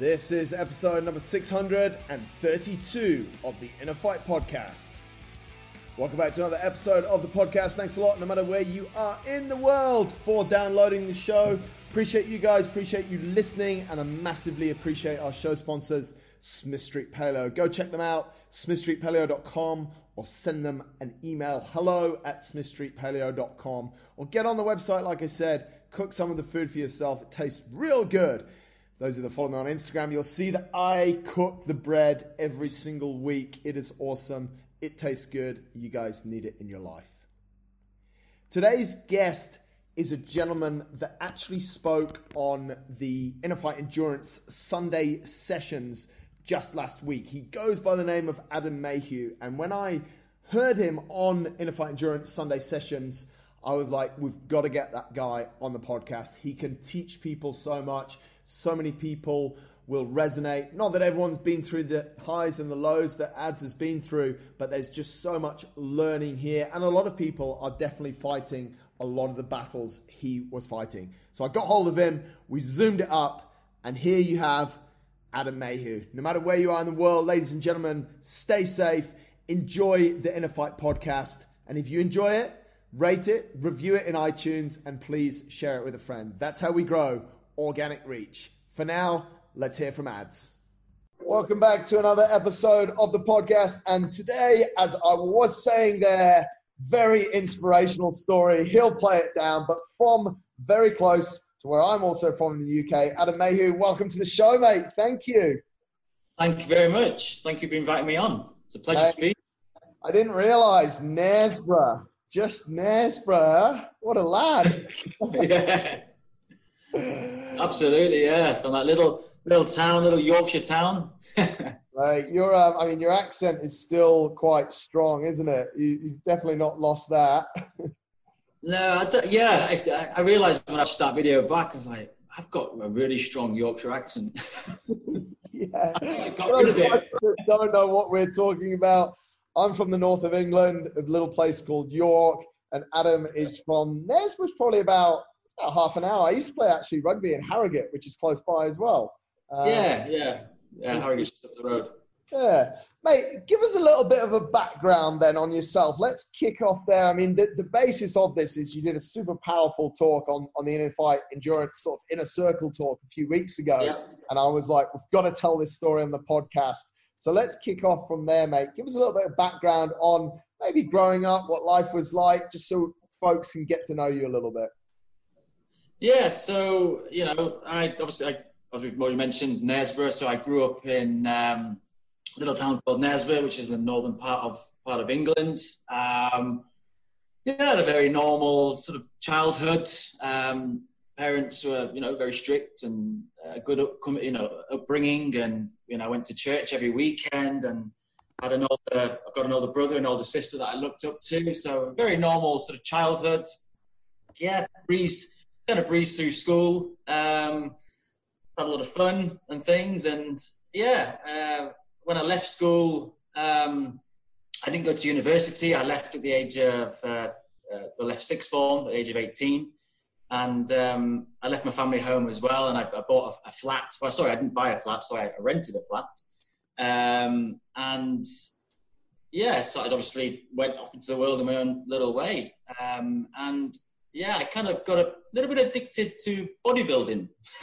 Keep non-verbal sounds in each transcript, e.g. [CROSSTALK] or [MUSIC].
This is episode number 632 of the Inner Fight Podcast. Welcome back to another episode of the podcast. Thanks a lot, no matter where you are in the world, for downloading the show. Appreciate you guys, appreciate you listening, and I massively appreciate our show sponsors, Smith Street Paleo. Go check them out, smithstreetpaleo.com, or send them an email, hello at smithstreetpaleo.com, or get on the website, like I said, cook some of the food for yourself. It tastes real good. Those of you that follow me on Instagram, you'll see that I cook the bread every single week. It is awesome. It tastes good. You guys need it in your life. Today's guest is a gentleman that actually spoke on the Inner Fight Endurance Sunday sessions just last week. He goes by the name of Adam Mayhew. And when I heard him on Inner Fight Endurance Sunday sessions, I was like, we've got to get that guy on the podcast. He can teach people so much so many people will resonate. Not that everyone's been through the highs and the lows that Ads has been through, but there's just so much learning here. And a lot of people are definitely fighting a lot of the battles he was fighting. So I got hold of him, we zoomed it up, and here you have Adam Mayhew. No matter where you are in the world, ladies and gentlemen, stay safe, enjoy the Inner Fight podcast. And if you enjoy it, rate it, review it in iTunes, and please share it with a friend. That's how we grow organic reach. For now, let's hear from ads. Welcome back to another episode of the podcast. And today, as I was saying there, very inspirational story. He'll play it down, but from very close to where I'm also from in the UK, Adam Mayhew, welcome to the show, mate. Thank you. Thank you very much. Thank you for inviting me on. It's a pleasure hey, to be. I didn't realize Knaresborough, just Knaresborough. What a lad. [LAUGHS] yeah. [LAUGHS] Absolutely, yeah. From that little little town, little Yorkshire town. [LAUGHS] Like your um, I mean, your accent is still quite strong, isn't it? You, have definitely not lost that. [LAUGHS] no, I yeah, I, I realised when I watched that video back, I was like, I've got a really strong Yorkshire accent. [LAUGHS] yeah, don't know what we're talking about. I'm from the north of England, a little place called York, and Adam is from. There's was probably about about half an hour. I used to play actually rugby in Harrogate, which is close by as well. Um, yeah, yeah, yeah. Harrogate's just up the road. Yeah, mate. Give us a little bit of a background then on yourself. Let's kick off there. I mean, the, the basis of this is you did a super powerful talk on on the inner fight endurance sort of inner circle talk a few weeks ago, yeah. and I was like, we've got to tell this story on the podcast. So let's kick off from there, mate. Give us a little bit of background on maybe growing up, what life was like, just so folks can get to know you a little bit. Yeah, so you know, I obviously, I, as we've already mentioned, Knaresborough. So I grew up in um, a little town called Knaresborough, which is in the northern part of part of England. Um, yeah, had a very normal sort of childhood. Um, parents were, you know, very strict and uh, good, you know, upbringing, and you know, I went to church every weekend and had an older, I've got an older brother and older sister that I looked up to. So very normal sort of childhood. Yeah, breezed kind of breezed through school, um, had a lot of fun and things. And yeah, uh, when I left school, um, I didn't go to university. I left at the age of, uh, uh, I left sixth form at the age of 18. And um, I left my family home as well. And I, I bought a, a, flat. Well, sorry, I didn't buy a flat, so I rented a flat. Um, and yeah, so I obviously went off into the world in my own little way. Um, and yeah, I kind of got a little bit addicted to bodybuilding. [LAUGHS]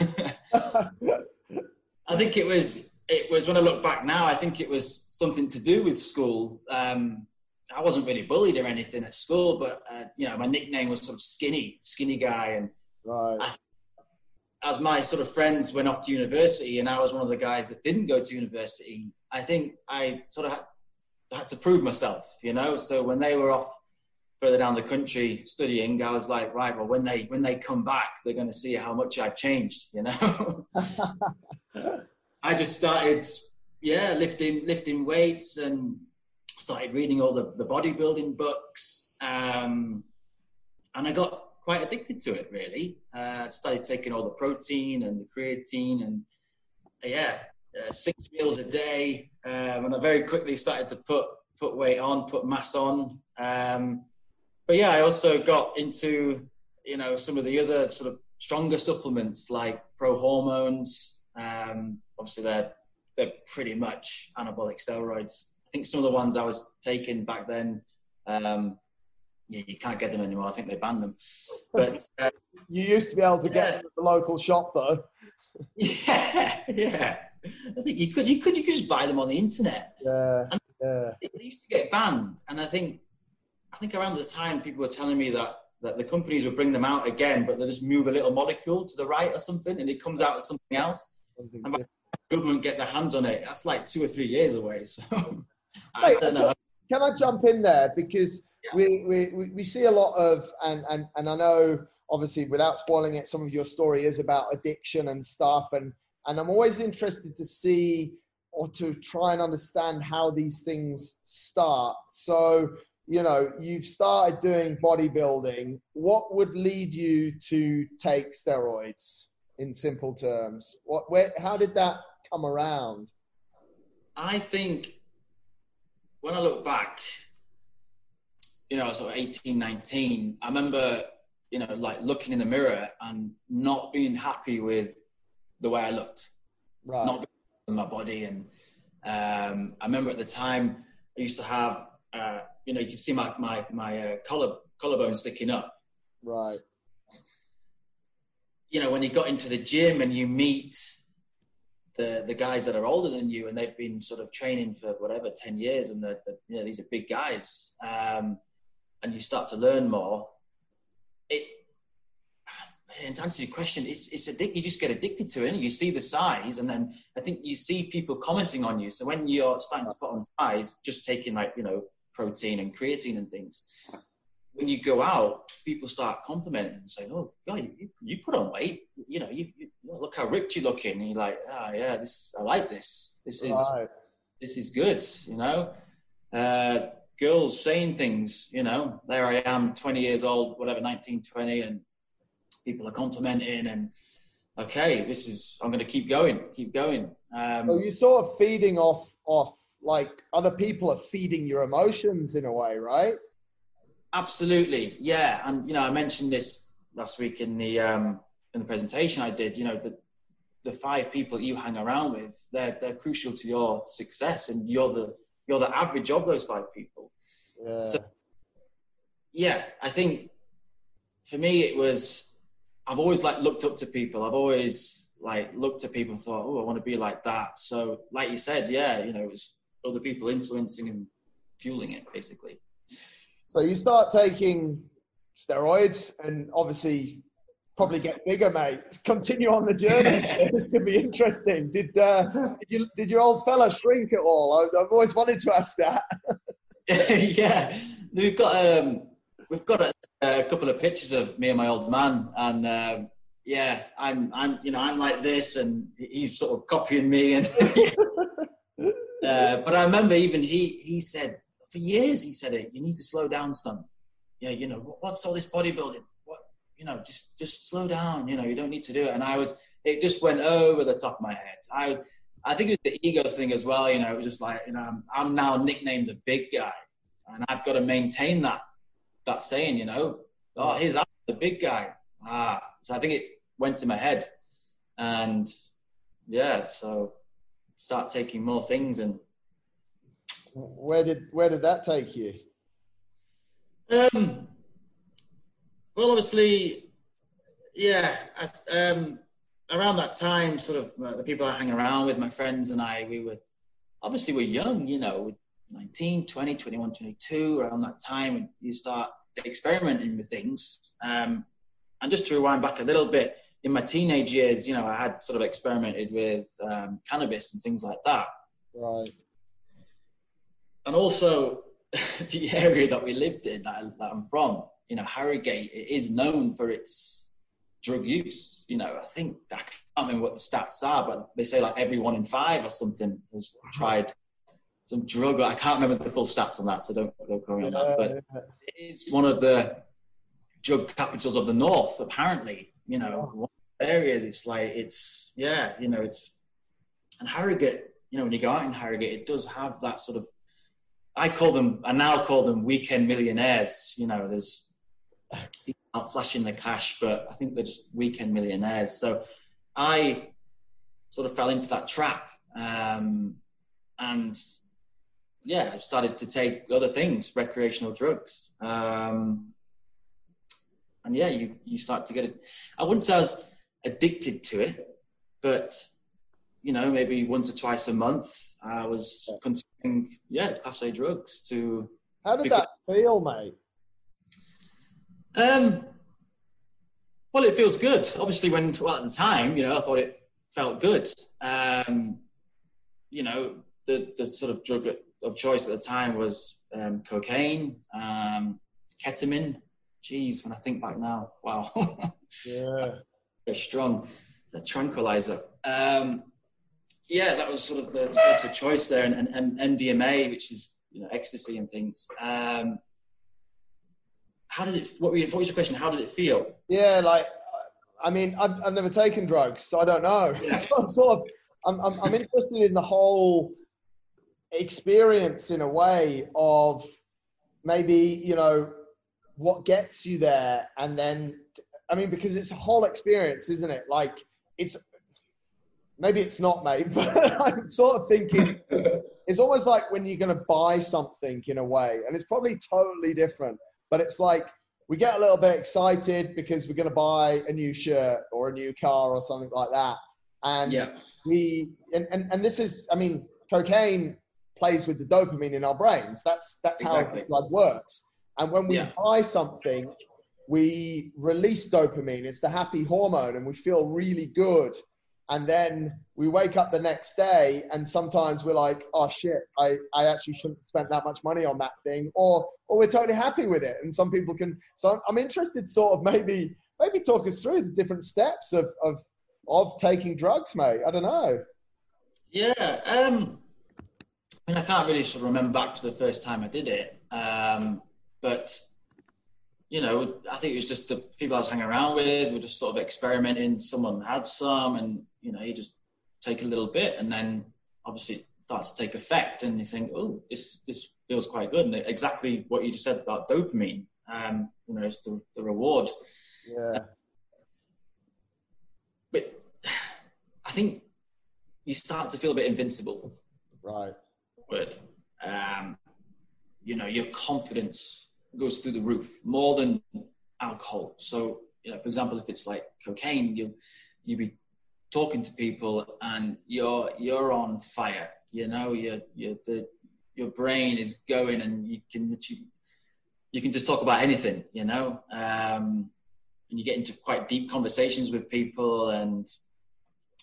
I think it was it was when I look back now. I think it was something to do with school. Um, I wasn't really bullied or anything at school, but uh, you know, my nickname was sort of skinny, skinny guy, and right. I, as my sort of friends went off to university, and I was one of the guys that didn't go to university. I think I sort of had, had to prove myself, you know. So when they were off further down the country studying, I was like, right, well, when they when they come back, they're going to see how much I've changed. You know, [LAUGHS] I just started, yeah, lifting lifting weights and started reading all the the bodybuilding books, um, and I got quite addicted to it. Really, uh, I started taking all the protein and the creatine, and uh, yeah, uh, six meals a day, um, and I very quickly started to put put weight on, put mass on. Um, but yeah, I also got into you know some of the other sort of stronger supplements like pro hormones. Um, obviously they're they're pretty much anabolic steroids. I think some of the ones I was taking back then, um, yeah, you can't get them anymore. I think they banned them. But uh, [LAUGHS] you used to be able to get yeah. them at the local shop, though. [LAUGHS] Yeah, yeah. I think you could, you could, you could just buy them on the internet. Yeah, and yeah. They used to get banned, and I think, I think around the time people were telling me that that the companies would bring them out again, but they just move a little molecule to the right or something, and it comes out as something else. Something and by the government get their hands on it, that's like two or three years away. So [LAUGHS] I don't know. Can I jump in there because yeah. we, we we see a lot of and and and I know obviously without spoiling it, some of your story is about addiction and stuff, and and I'm always interested to see or to try and understand how these things start. So, you know, you've started doing bodybuilding. What would lead you to take steroids in simple terms? What, where, how did that come around? I think when I look back, you know, I was sort of 18, 19, I remember, you know, like looking in the mirror and not being happy with the way I looked, right. not in my body. And um, I remember at the time I used to have, uh, you know, you can see my my my uh, collar collarbone sticking up. Right. You know, when you got into the gym and you meet the the guys that are older than you and they've been sort of training for whatever ten years, and the, the you know these are big guys, um, and you start to learn more. It and to answer your question, it's it's addictive. You just get addicted to it. And you see the size, and then I think you see people commenting on you. So when you're starting to put on size, just taking like you know protein and creatine and things, when you go out, people start complimenting and saying, "Oh, God, you, you put on weight. You know, you, you, look how ripped you're looking." And you're like, "Ah, oh, yeah, this I like this. This is right. this is good." You know, uh, girls saying things. You know, there I am, 20 years old, whatever, 19, 20, and people are complimenting and okay, this is I'm going to keep going, keep going. Um, well, you're sort of feeding off off like other people are feeding your emotions in a way, right? Absolutely, yeah. And you know, I mentioned this last week in the um, in the presentation I did. You know, the the five people you hang around with, they're they're crucial to your success, and you're the you're the average of those five people. Yeah. So, yeah, I think for me it was I've always like looked up to people. I've always like looked at people and thought, oh, I want to be like that. So, like you said, yeah, you know, it was other people influencing and fueling it, basically. So you start taking steroids, and obviously probably get bigger, mate. [LAUGHS] Continue on the journey. [LAUGHS] this could be interesting. Did uh, [LAUGHS] did, you, did your old fella shrink at all? I've always wanted to ask that. yeah, we've got um, we've got a, a, couple of pictures of me and my old man, and uh, yeah, I'm I'm you know I'm like this, and he's sort of copying me, and uh, but I remember even he he said for years he said it. You need to slow down, son. Yeah, you know what's all this bodybuilding? What you know, just just slow down. You know, you don't need to do it. And I was it just went over the top of my head. I I think it was the ego thing as well. You know, it was just like you know I'm, I'm now nicknamed the big guy, and I've got to maintain that that saying, you know, oh, here's the big guy. Ah, so I think it went to my head, and yeah, so start taking more things and. Where did where did that take you? Um. Well, obviously, yeah. Um, around that time, sort of uh, the people I hang around with, my friends and I, we were obviously we're young, you know, 19, 20, 21, 22, around that time, and you start experimenting with things. Um, and just to rewind back a little bit, in my teenage years, you know, I had sort of experimented with um, cannabis and things like that. Right. And also, [LAUGHS] the area that we lived in, that, I, that I'm from, you know, Harrogate, it is known for its drug use. You know, I think I can't remember what the stats are, but they say like every one in five or something has tried some drug. I can't remember the full stats on that, so don't don't quote me on that. But it is one of the drug capitals of the north. Apparently, you know, areas. It's like it's yeah, you know, it's and Harrogate. You know, when you go out in Harrogate, it does have that sort of. I call them. I now call them weekend millionaires. You know, there's people not flashing the cash, but I think they're just weekend millionaires. So, I sort of fell into that trap. Um, and yeah, I started to take other things, recreational drugs. Um, and yeah, you, you start to get it. I wouldn't say I was addicted to it, but you know, maybe once or twice a month, I was consuming, yeah, class A drugs to. How did that feel, mate? Um, well, it feels good. Obviously, when well at the time, you know, I thought it felt good. Um, you know, the the sort of drug of choice at the time was um, cocaine, um, ketamine. Jeez, when I think back now, wow. yeah. [LAUGHS] Very strong. The tranquilizer. Um, yeah, that was sort of the, the drugs of choice there, and, and, and, MDMA, which is you know ecstasy and things. Um, how did it? What, were, what was your question? How did it feel? Yeah, like I mean, I've, I've never taken drugs, so I don't know. [LAUGHS] Yeah. so I'm sort of, I'm, I'm, I'm interested in the whole experience in a way of maybe you know what gets you there, and then I mean because it's a whole experience, isn't it? Like it's maybe it's not, mate, [LAUGHS] but I'm sort of thinking it's, it's almost like when you're going to buy something in a way, and it's probably totally different but it's like we get a little bit excited because we're going to buy a new shirt or a new car or something like that. And yeah. we, and, and, and this is, I mean, cocaine plays with the dopamine in our brains. That's, that's exactly. how blood works. And when we yeah. buy something, we release dopamine. It's the happy hormone and we feel really good. And then we wake up the next day and sometimes we're like oh shit i, I actually shouldn't have spent that much money on that thing or or we're totally happy with it. And some people can so i'm interested sort of maybe maybe talk us through the different steps of of of taking drugs mate. I don't know. Yeah um i mean i can't really sort of remember back to the first time i did it. Um but you know, I think it was just the people I was hanging around with were just sort of experimenting. Someone had some, and you know, you just take a little bit, and then obviously it starts to take effect, and you think, oh, this this feels quite good, and exactly what you just said about dopamine. Um, you know, it's the, the reward. Yeah. but I think you start to feel a bit invincible. Right. Word. Um, you know, your confidence goes through the roof more than alcohol. So, you know, for example, if it's like cocaine, you you be talking to people and you're you're on fire. You know, you you the your brain is going and you can you can just talk about anything. You know, um, and you get into quite deep conversations with people and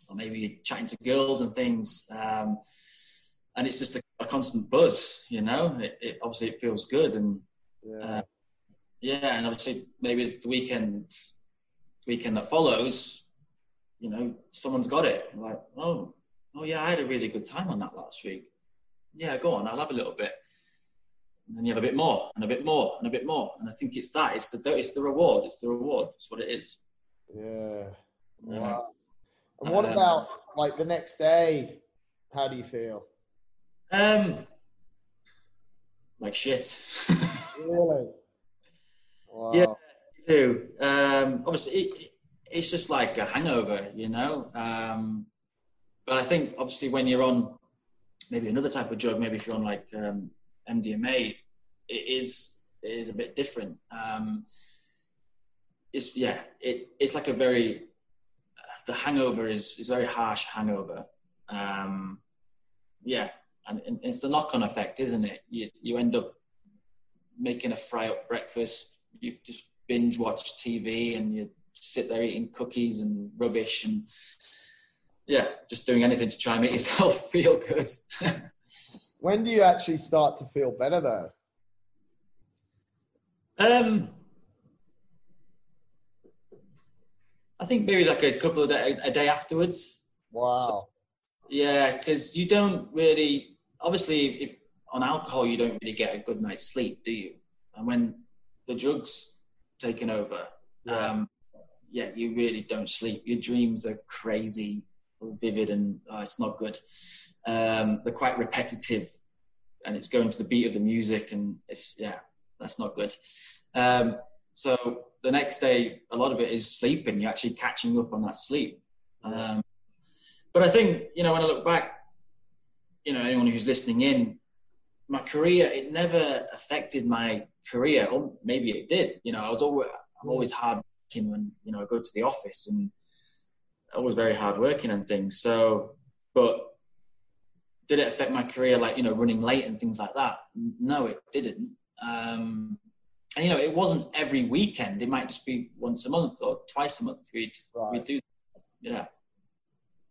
or maybe you're chatting to girls and things. Um, and it's just a, a constant buzz, you know. It, it, obviously it feels good, and yeah. Uh, yeah, and obviously maybe the weekend weekend that follows, you know, someone's got it. Like, oh, oh yeah, I had a really good time on that last week. Yeah, go on, I'll have a little bit. And then you have a bit more and a bit more and a bit more. And I think it's that. It's the it's the reward. It's the reward. It's what it is. Yeah. Wow. And what um, about like the next day? How do you feel? Um, like shit. [LAUGHS] Really? Wow. Yeah, do. Um, obviously, it, it's just like a hangover, you know. Um, but I think obviously when you're on maybe another type of drug, maybe if you're on like um, MDMA, it is it is a bit different. Um, it's yeah, it it's like a very the hangover is is very harsh hangover. Um, yeah, and, and it's the knock on effect, isn't it? You you end up making a fry up breakfast. You just binge watch TV and you sit there eating cookies and rubbish and yeah, just doing anything to try and make yourself [LAUGHS] feel good. [LAUGHS] when do you actually start to feel better though? Um, I think maybe like a couple of days, a day afterwards. Wow. So, yeah, because you don't really, obviously, if on alcohol, you don't really get a good night's sleep, do you? And when the drugs taken over, yeah. Um, yeah, you really don't sleep. Your dreams are crazy, vivid, and oh, it's not good. Um, they're quite repetitive, and it's going to the beat of the music, and it's yeah, that's not good. Um, so the next day, a lot of it is sleeping. You're actually catching up on that sleep. Um, but I think you know when I look back, you know anyone who's listening in, my career it never affected my career, or maybe it did. You know, I was always I'm always hard working when you know I go to the office and always very hard working and things. So, but did it affect my career like you know running late and things like that? No, it didn't. Um, and you know, it wasn't every weekend. It might just be once a month or twice a month. We'd right. we'd do, yeah.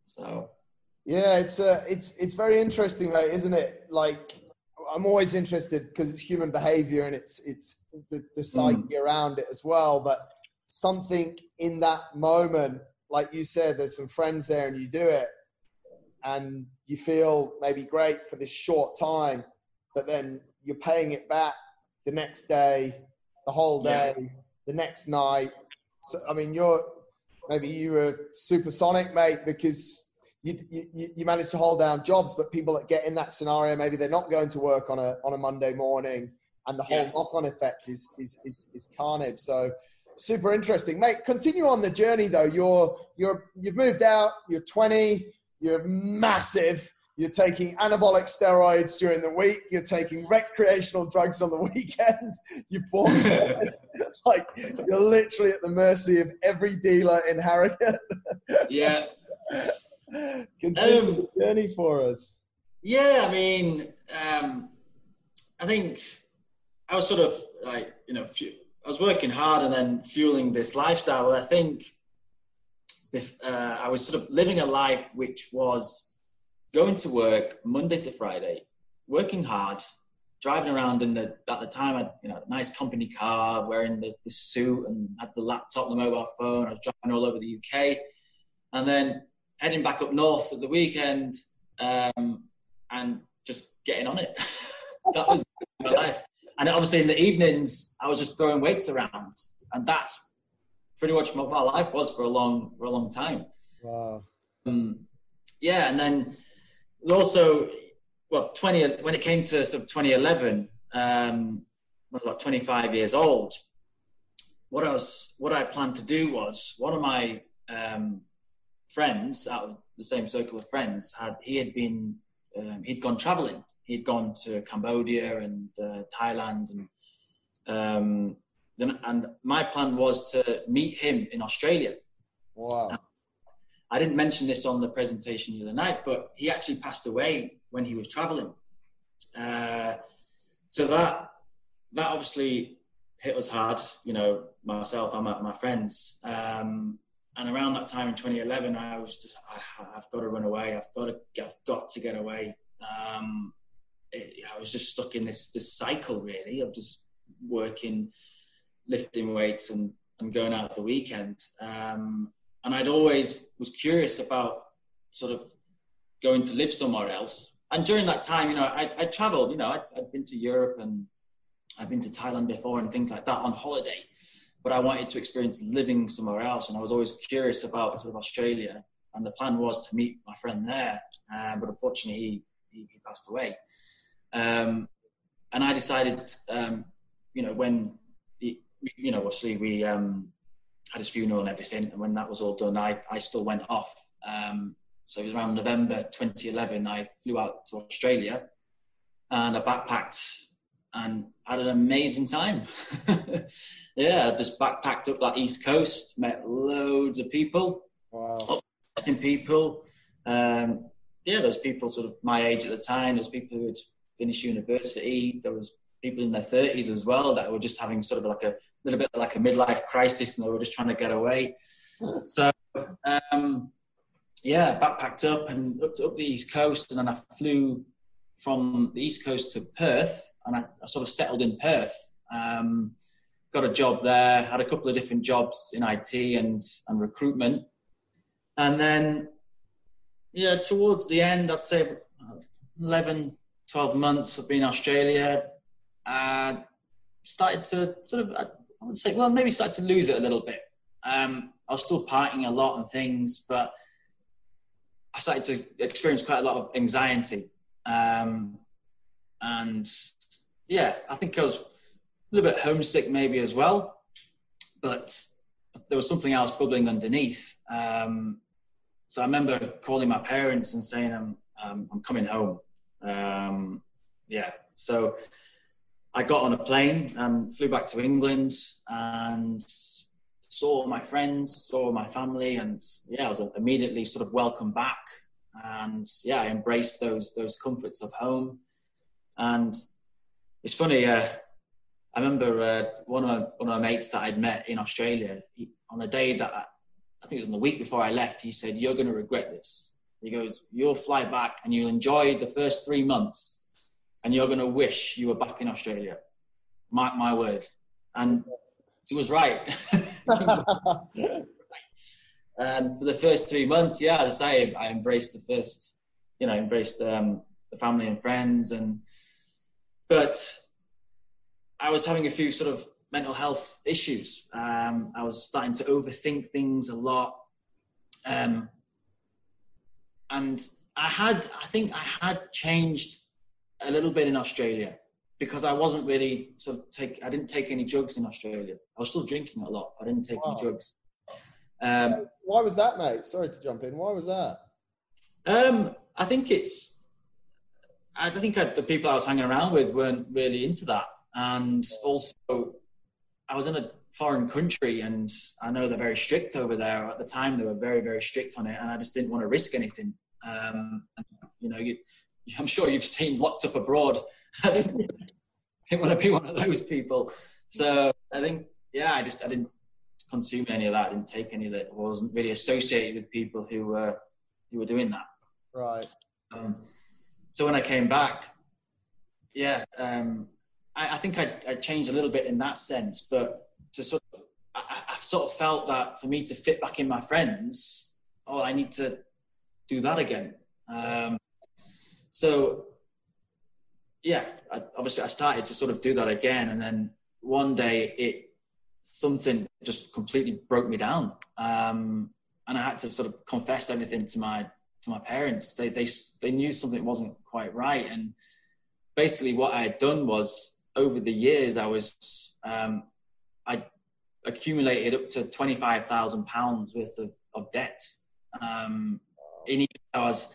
So. Yeah, it's uh, it's it's very interesting, though, isn't it? Like, I'm always interested because it's human behavior and it's it's the, the psyche mm. around it as well. But something in that moment, like you said, there's some friends there, and you do it, and you feel maybe great for this short time, but then you're paying it back the next day, the whole day, yeah. the next night. So, I mean, you're maybe you were supersonic, mate, because you, you, you managed to hold down jobs, but people that get in that scenario, maybe they're not going to work on a, on a Monday morning and the whole yeah. knock-on effect is, is, is, is carnage. So super interesting, mate. Continue on the journey though. You're, you're, you've moved out, you're 20, you're massive. You're taking anabolic steroids during the week. You're taking recreational drugs on the [LAUGHS] weekend. You bought [LAUGHS] like you're literally at the mercy of every dealer in Harrogate. yeah. [LAUGHS] Continue um, the journey for us. Yeah, I mean, um, I think I was sort of like you know, I was working hard and then fueling this lifestyle. And I think if, uh, I was sort of living a life which was going to work Monday to Friday, working hard, driving around in the at the time I had you know a nice company car, wearing the, the suit and had the laptop, the mobile phone. I was driving all over the UK, and then heading back up north at the weekend um, and just getting on it. [LAUGHS] that was my life. And obviously in the evenings, I was just throwing weights around, and that's pretty much what my life was for a long for a long time. Wow. Um, yeah, and then also, well, 20, when it came to sort of 2011, um, when I was 25 years old, what I was, what I planned to do was one of my um, friends out of the same circle of friends had, he had been, um, he'd gone traveling. He'd gone to Cambodia and uh, Thailand and, um, then, and my plan was to meet him in Australia. Wow. I didn't mention this on the presentation the other night, but he actually passed away when he was traveling. Uh, so that that obviously hit us hard, you know, myself and my, my friends. Um, and around that time in 2011, I was just, I, have got to run away. I've got to, I've got to get away. Um, it, I was just stuck in this this cycle really of just working, lifting weights, and and going out the weekend. Um, and I'd always was curious about sort of going to live somewhere else. And during that time, you know, I, I traveled, you know, I'd, I'd been to Europe and I'd been to Thailand before and things like that on holiday. But I wanted to experience living somewhere else. And I was always curious about sort of Australia. And the plan was to meet my friend there. Um, but unfortunately, he, he, he passed away. Um, and I decided, um, you know, when, he, you know, obviously we, um, had his funeral and everything. And when that was all done, I, I still went off. Um, so it was around November 2011. I flew out to Australia and I backpacked and had an amazing time. [LAUGHS] yeah, just backpacked up that East Coast, met loads of people, wow. interesting people. Um, yeah, there was people sort of my age at the time. There was people who had finished university. There was people in their 30s as well that were just having sort of like a little bit like a midlife crisis and they were just trying to get away. So, um, yeah, backpacked up and up to up the East Coast, and then I flew from the East Coast to Perth, and I, I sort of settled in Perth. Um, got a job there, had a couple of different jobs in IT and, and recruitment. And then, yeah, towards the end, I'd say 11, 12 months, I've been in Australia, uh, started to sort of, I would say, well, maybe started to lose it a little bit. Um, I was still partying a lot and things, but I started to experience quite a lot of anxiety. Um, and yeah, I think I was a little bit homesick maybe as well, but there was something else bubbling underneath. Um, so I remember calling my parents and saying, I'm, um, I'm coming home. Um, yeah. So I got on a plane and flew back to England and saw my friends, saw my family, and yeah, I was immediately sort of welcomed back. And yeah, I embraced those those comforts of home. And it's funny. Uh, I remember uh, one of my, one of my mates that I'd met in Australia. He, on the day that I, I think it was on the week before I left, he said, "You're going to regret this." He goes, "You'll fly back and you'll enjoy the first three months, and you're going to wish you were back in Australia." Mark my word. And he was right. [LAUGHS] [LAUGHS] [LAUGHS] and for the first three months, yeah, as I say, I embraced the first, you know, embraced um, the family and friends, and but I was having a few sort of mental health issues. Um, I was starting to overthink things a lot, um, and I had, I think, I had changed a little bit in Australia because I wasn't really sort of take. I didn't take any drugs in Australia. I was still drinking a lot. I didn't take wow. any drugs. Um, Why was that, mate? Sorry to jump in. Why was that? Um, I think it's. I think I, the people I was hanging around with weren't really into that, and also I was in a foreign country, and I know they're very strict over there. At the time, they were very, very strict on it, and I just didn't want to risk anything. Um, and, you know, you, I'm sure you've seen Locked Up Abroad I didn't want to be one of those people. So I think, yeah, I just I didn't consume any of that. I didn't take any of it. I wasn't really associated with people who were who were doing that. Right. Um, so when I came back, yeah, um, I, I, think I, I changed a little bit in that sense. But to sort of, I, I sort of felt that for me to fit back in my friends, oh, I need to do that again. Um, so yeah, I, obviously I started to sort of do that again, and then one day it something just completely broke me down, um, and I had to sort of confess everything to my to my parents. They they they knew something wasn't quite right, and basically what I had done was over the years I was um, I accumulated up to twenty five thousand pounds worth of, of debt. Um, in I was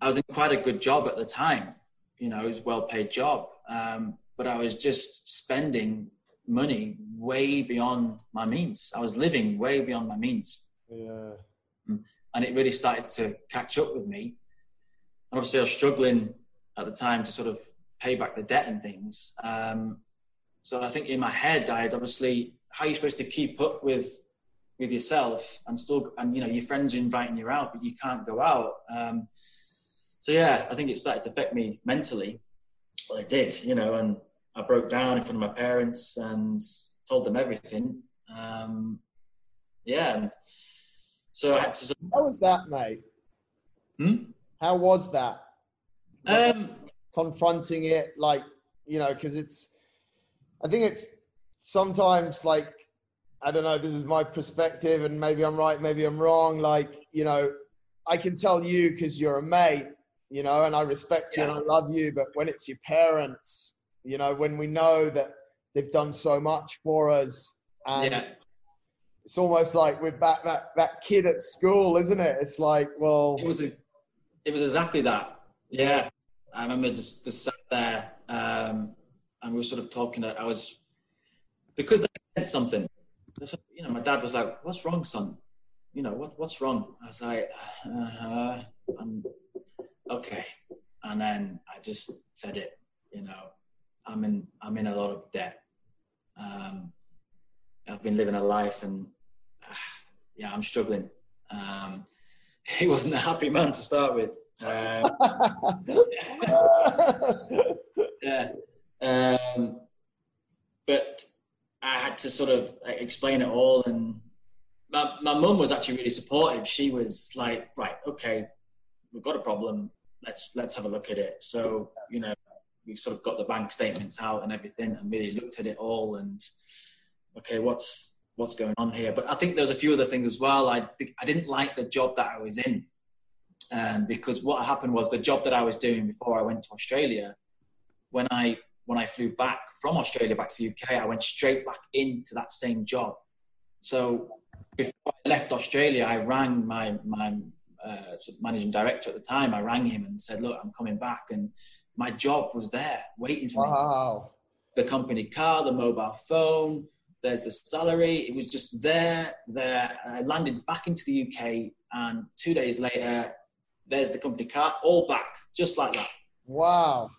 I was in quite a good job at the time, you know, it was a well paid job. Um, but I was just spending money way beyond my means. I was living way beyond my means. Yeah. Mm. And it really started to catch up with me. And obviously, I was struggling at the time to sort of pay back the debt and things. Um, so I think in my head, I had obviously, how are you supposed to keep up with with yourself and still, and you know, your friends are inviting you out, but you can't go out. Um, so yeah, I think it started to affect me mentally. Well, it did, you know, and I broke down in front of my parents and told them everything. Um, yeah, and so I had to. How was that, mate? Hmm? How was that? Um, confronting it, like you know, because it's. I think it's sometimes like I don't know. This is my perspective, and maybe I'm right, maybe I'm wrong. Like you know, I can tell you because you're a mate you know, and I respect you and I love you. But when it's your parents, you know, when we know that they've done so much for us, and yeah. it's almost like we're back that that kid at school, isn't it? It's like, well, it was a, it was exactly that. Yeah, I remember just just sat there, um, and we were sort of talking. I was because they said something. You know, my dad was like, "What's wrong, son? You know, what what's wrong?" I was like, uh, "I'm." okay. And then I just said it, you know, I'm in, I'm in a lot of debt. Um, I've been living a life and uh, yeah, I'm struggling. Um, [LAUGHS] he wasn't a happy man to start with. Um, [LAUGHS] yeah. Um, but I had to sort of explain it all. And my, my mum was actually really supportive. She was like, right, okay, we've got a problem let's let's have a look at it. So you know, we sort of got the bank statements out and everything, and really looked at it all and okay, what's what's going on here? But I think there's a few other things as well. I I didn't like the job that I was in, um, because what happened was the job that I was doing before I went to Australia. When I when I flew back from Australia back to the UK, I went straight back into that same job. So before I left Australia, I rang my my uh, managing director at the time. I rang him and said, "Look, I'm coming back," and my job was there waiting for wow. me. The company car, the mobile phone. There's the salary. It was just there. There. I landed back into the UK, and two days later, there's the company car, all back, just like that. Wow.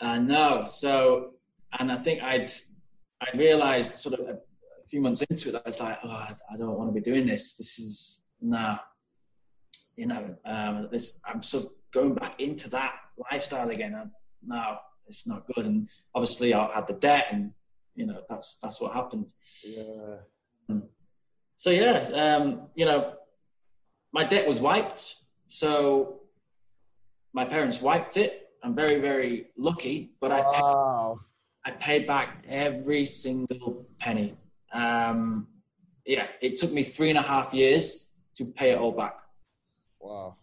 I know. So, and I think I'd I realized sort of a, a few months into it, I was like, oh, I, I, don't want to be doing this. This is nah, you know, um, this. I'm sort of going back into that lifestyle again. And no, it's not good. And obviously, I had the debt, and you know, that's that's what happened. Yeah. Um, so yeah, um, you know, my debt was wiped. So my parents wiped it. I'm very, very lucky, but I. Wow. I paid back every single penny. Um, yeah, it took me three and a half years to pay it all back. Wow.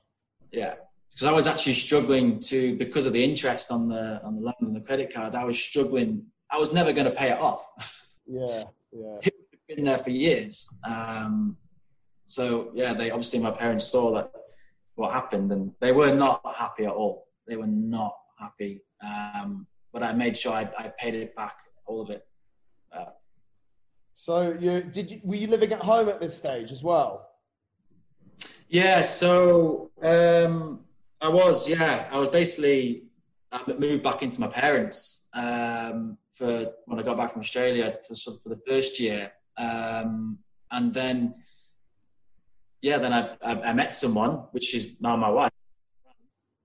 Yeah, because I was actually struggling to because of the interest on the on the loans and the credit cards. I was struggling. I was never going to pay it off. [LAUGHS] Yeah, yeah. been there for years. Um, so yeah, they obviously my parents saw that what happened, and they were not happy at all. They were not happy. Um, but I made sure I, I paid it back, all of it. Uh, so you did you, were you living at home at this stage as well? Yeah, so um, I was. Yeah, I was basically I moved back into my parents um, for when I got back from Australia for for the first year, um, and then yeah, then I, I, I met someone, which is now my wife.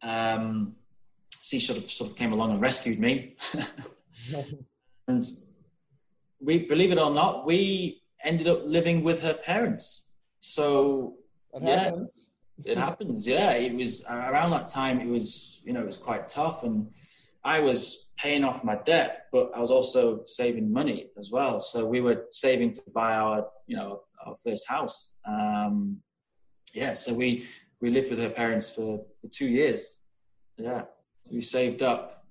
Um, she sort of sort of came along and rescued me. [LAUGHS] and we, believe it or not, we ended up living with her parents. So it yeah, happens. It happens. Yeah, it was around that time. It was you know it was quite tough, and I was paying off my debt, but I was also saving money as well. So we were saving to buy our you know our first house. Um, yeah, so we we lived with her parents for, for two years. Yeah we saved up.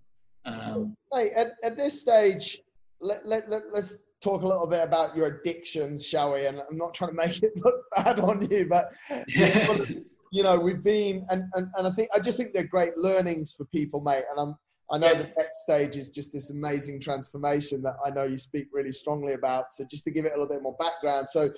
Um, so, hey, at, at this stage, let, let, let, let's talk a little bit about your addictions, shall we? And I'm not trying to make it look bad on you, but [LAUGHS] you know, we've been, and, and, and I think, I just think they're great learnings for people, mate. And I'm, I know yeah. the next stage is just this amazing transformation that I know you speak really strongly about. So just to give it a little bit more background. So,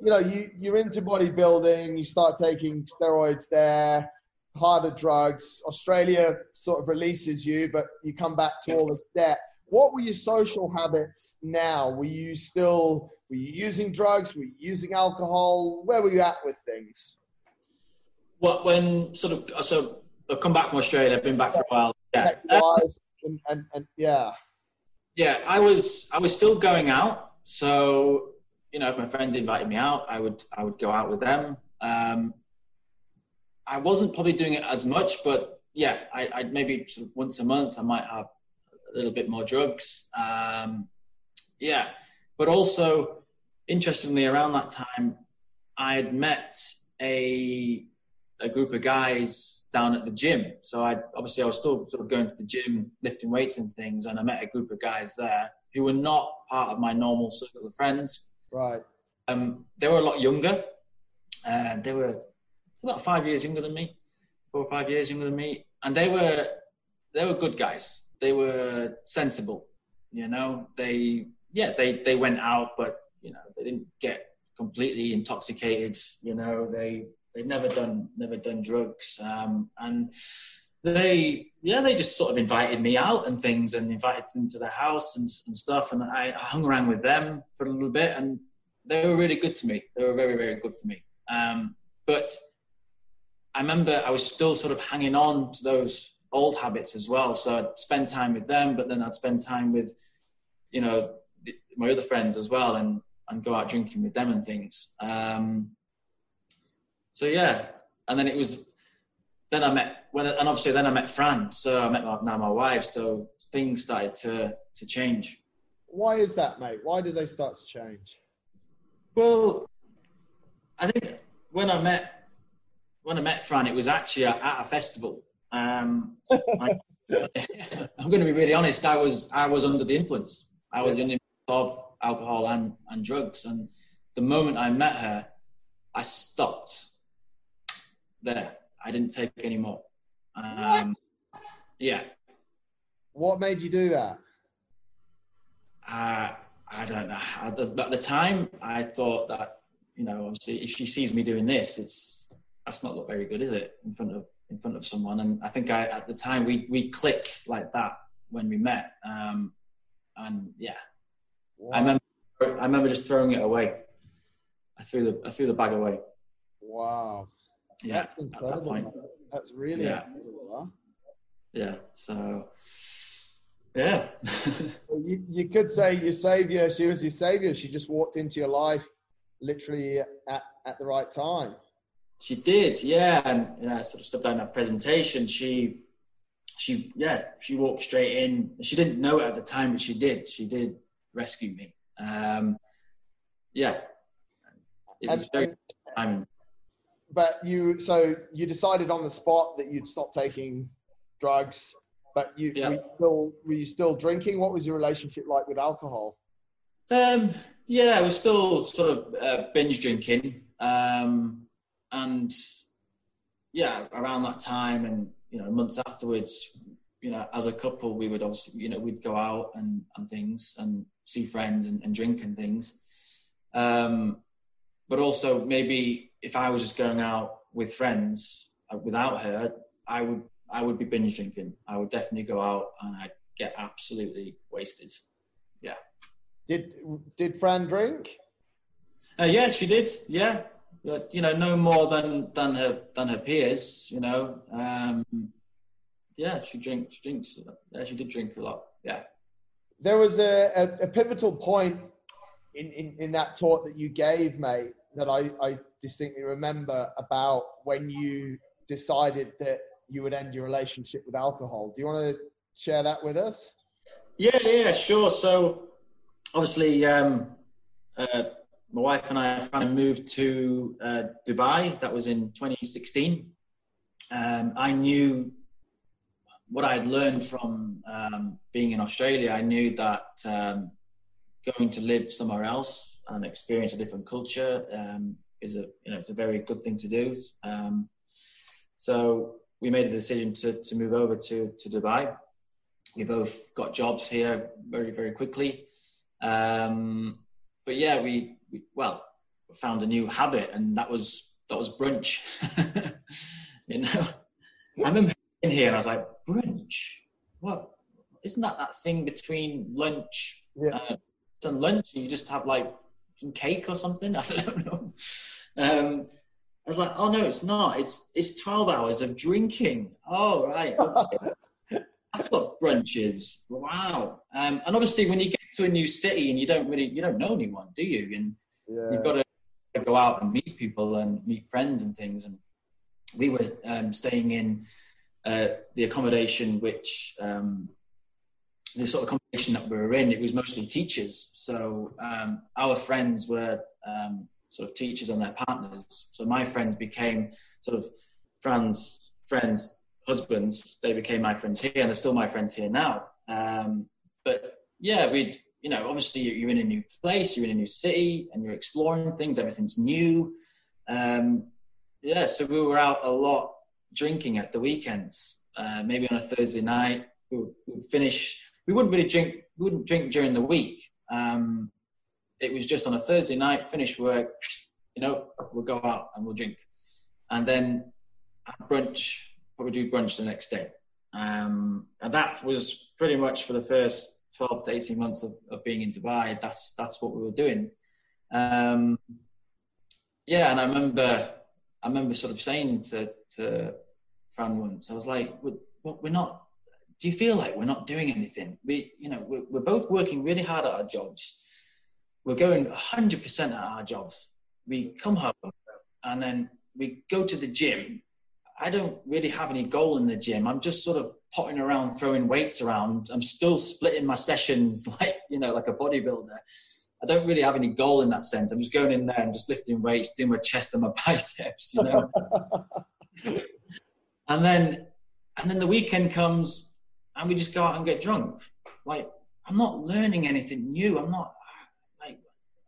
you know, you, you're into bodybuilding, you start taking steroids there harder drugs. Australia sort of releases you, but you come back to all this debt. What were your social habits now? Were you still were you using drugs? Were you using alcohol? Where were you at with things? Well, when sort of so I've come back from Australia. I've been back for a while. Yeah, and, and, and yeah, yeah. I was I was still going out. So you know, if my friends invited me out, I would I would go out with them. Um, I wasn't probably doing it as much, but yeah, I, would maybe sort of once a month I might have a little bit more drugs. Um, yeah, but also interestingly, around that time, I had met a a group of guys down at the gym. So I obviously I was still sort of going to the gym, lifting weights and things, and I met a group of guys there who were not part of my normal circle of friends. Right. Um, they were a lot younger. Uh, they were about five years younger than me, four or five years younger than me, and they were they were good guys. They were sensible, you know. They yeah they they went out, but you know they didn't get completely intoxicated. You know they they've never done never done drugs, um, and they yeah they just sort of invited me out and things and invited them to their house and, and stuff and I hung around with them for a little bit and they were really good to me they were very very good for me um, but I remember I was still sort of hanging on to those old habits as well. So I'd spend time with them, but then I'd spend time with, you know, my other friends as well, and and go out drinking with them and things. Um, so yeah, and then it was, then I met when, and obviously then I met Fran. So I met my, now my wife. So things started to to change. Why is that, mate? Why did they start to change? Well, I think when I met when I met Fran, it was actually at, a festival. Um, [LAUGHS] I, am going to be really honest. I was I was under the influence. I was yeah. of alcohol and, and drugs. And the moment I met her, I stopped there. I didn't take any more. Um, yeah. What made you do that? Uh, I don't know. At the, at the time, I thought that you know, obviously, if she sees me doing this, it's that's not look very good, is it? In front of in front of someone. And I think I at the time we we clicked like that when we met. Um, and yeah, wow. I remember I remember just throwing it away. I threw the I threw the bag away. Wow. Yeah. That's incredible. That That's really yeah. incredible, huh? Yeah. So yeah. [LAUGHS] you, you could say your savior, she was your savior. She just walked into your life literally at, at the right time. She did, yeah. And you know, I sort of stepped down that presentation. She, she, yeah, she walked straight in. She didn't know it at the time, but she did. She did rescue me. Um, yeah, it was and, very. Um, but you, so you decided on the spot that you'd stop taking drugs, but you yeah. were you still were you still drinking? What was your relationship like with alcohol? Um, yeah, we're still sort of uh, binge drinking, um, and yeah, around that time, and you know, months afterwards, you know, as a couple, we would also, you know, we'd go out and, and things and see friends and, and drink and things. Um, but also maybe if I was just going out with friends uh, without her, I would I would be binge drinking. I would definitely go out and I'd get absolutely wasted. Yeah. Did did Fran drink? Uh, yeah, she did. Yeah, but, you know, no more than than her than her peers. You know, um, yeah, she drinks. She drinks. Yeah, she did drink a lot. Yeah. There was a, a, a pivotal point in, in, in that talk that you gave, mate, that I, I distinctly remember about when you decided that you would end your relationship with alcohol. Do you want to share that with us? Yeah, yeah, sure. So obviously, um, uh, my wife and I moved to uh, Dubai. That was in 2016. Um, I knew what I'd learned from um, being in Australia. I knew that um, going to live somewhere else and experience a different culture um, is a you know it's a very good thing to do. Um, so we made a decision to to move over to to Dubai. We both got jobs here very very quickly. Um, but yeah, we, we, well found a new habit, and that was that was brunch. [LAUGHS] you know, I remember in here and I was like, brunch. What? Isn't that that thing between lunch yeah. uh, and lunch? You just have like some cake or something. [LAUGHS] I don't know. Um, I was like, oh no, it's not. It's it's twelve hours of drinking. Oh right. Okay. [LAUGHS] That's what brunch is. Wow. Um, and obviously, when you get to a new city and you don't really you don't know anyone, do you? And yeah. you've got to go out and meet people and meet friends and things. And we were um, staying in uh, the accommodation, which um, the sort of that we were in, it was mostly teachers. So um, our friends were um, sort of teachers and their partners. So my friends became sort of friends, friends, husbands. They became my friends here, and they're still my friends here now. Um, but yeah, we'd, you know, obviously you're in a new place, you're in a new city, and you're exploring things. Everything's new. Um, yeah, so we were out a lot drinking at the weekends. Uh, maybe on a Thursday night, we would, finish. We wouldn't really drink. We wouldn't drink during the week. Um, it was just on a Thursday night, finish work. You know, we'll go out and we'll drink, and then brunch. Probably do brunch the next day. Um, and that was pretty much for the first 12 to 18 months of, of being in Dubai, that's that's what we were doing. Um, yeah, and I remember I remember sort of saying to to Fran once, I was like, we're, we're not. Do you feel like we're not doing anything? We, you know, we're, we're both working really hard at our jobs. We're going 100% at our jobs. We come home and then we go to the gym. I don't really have any goal in the gym. I'm just sort of potting around, throwing weights around. I'm still splitting my sessions [LAUGHS] like, you know, like a bodybuilder. I don't really have any goal in that sense. I'm just going in there and just lifting weights, doing my chest and my [LAUGHS] biceps, you know. [LAUGHS] and then and then the weekend comes and we just go out and get drunk. Like I'm not learning anything new. I'm not like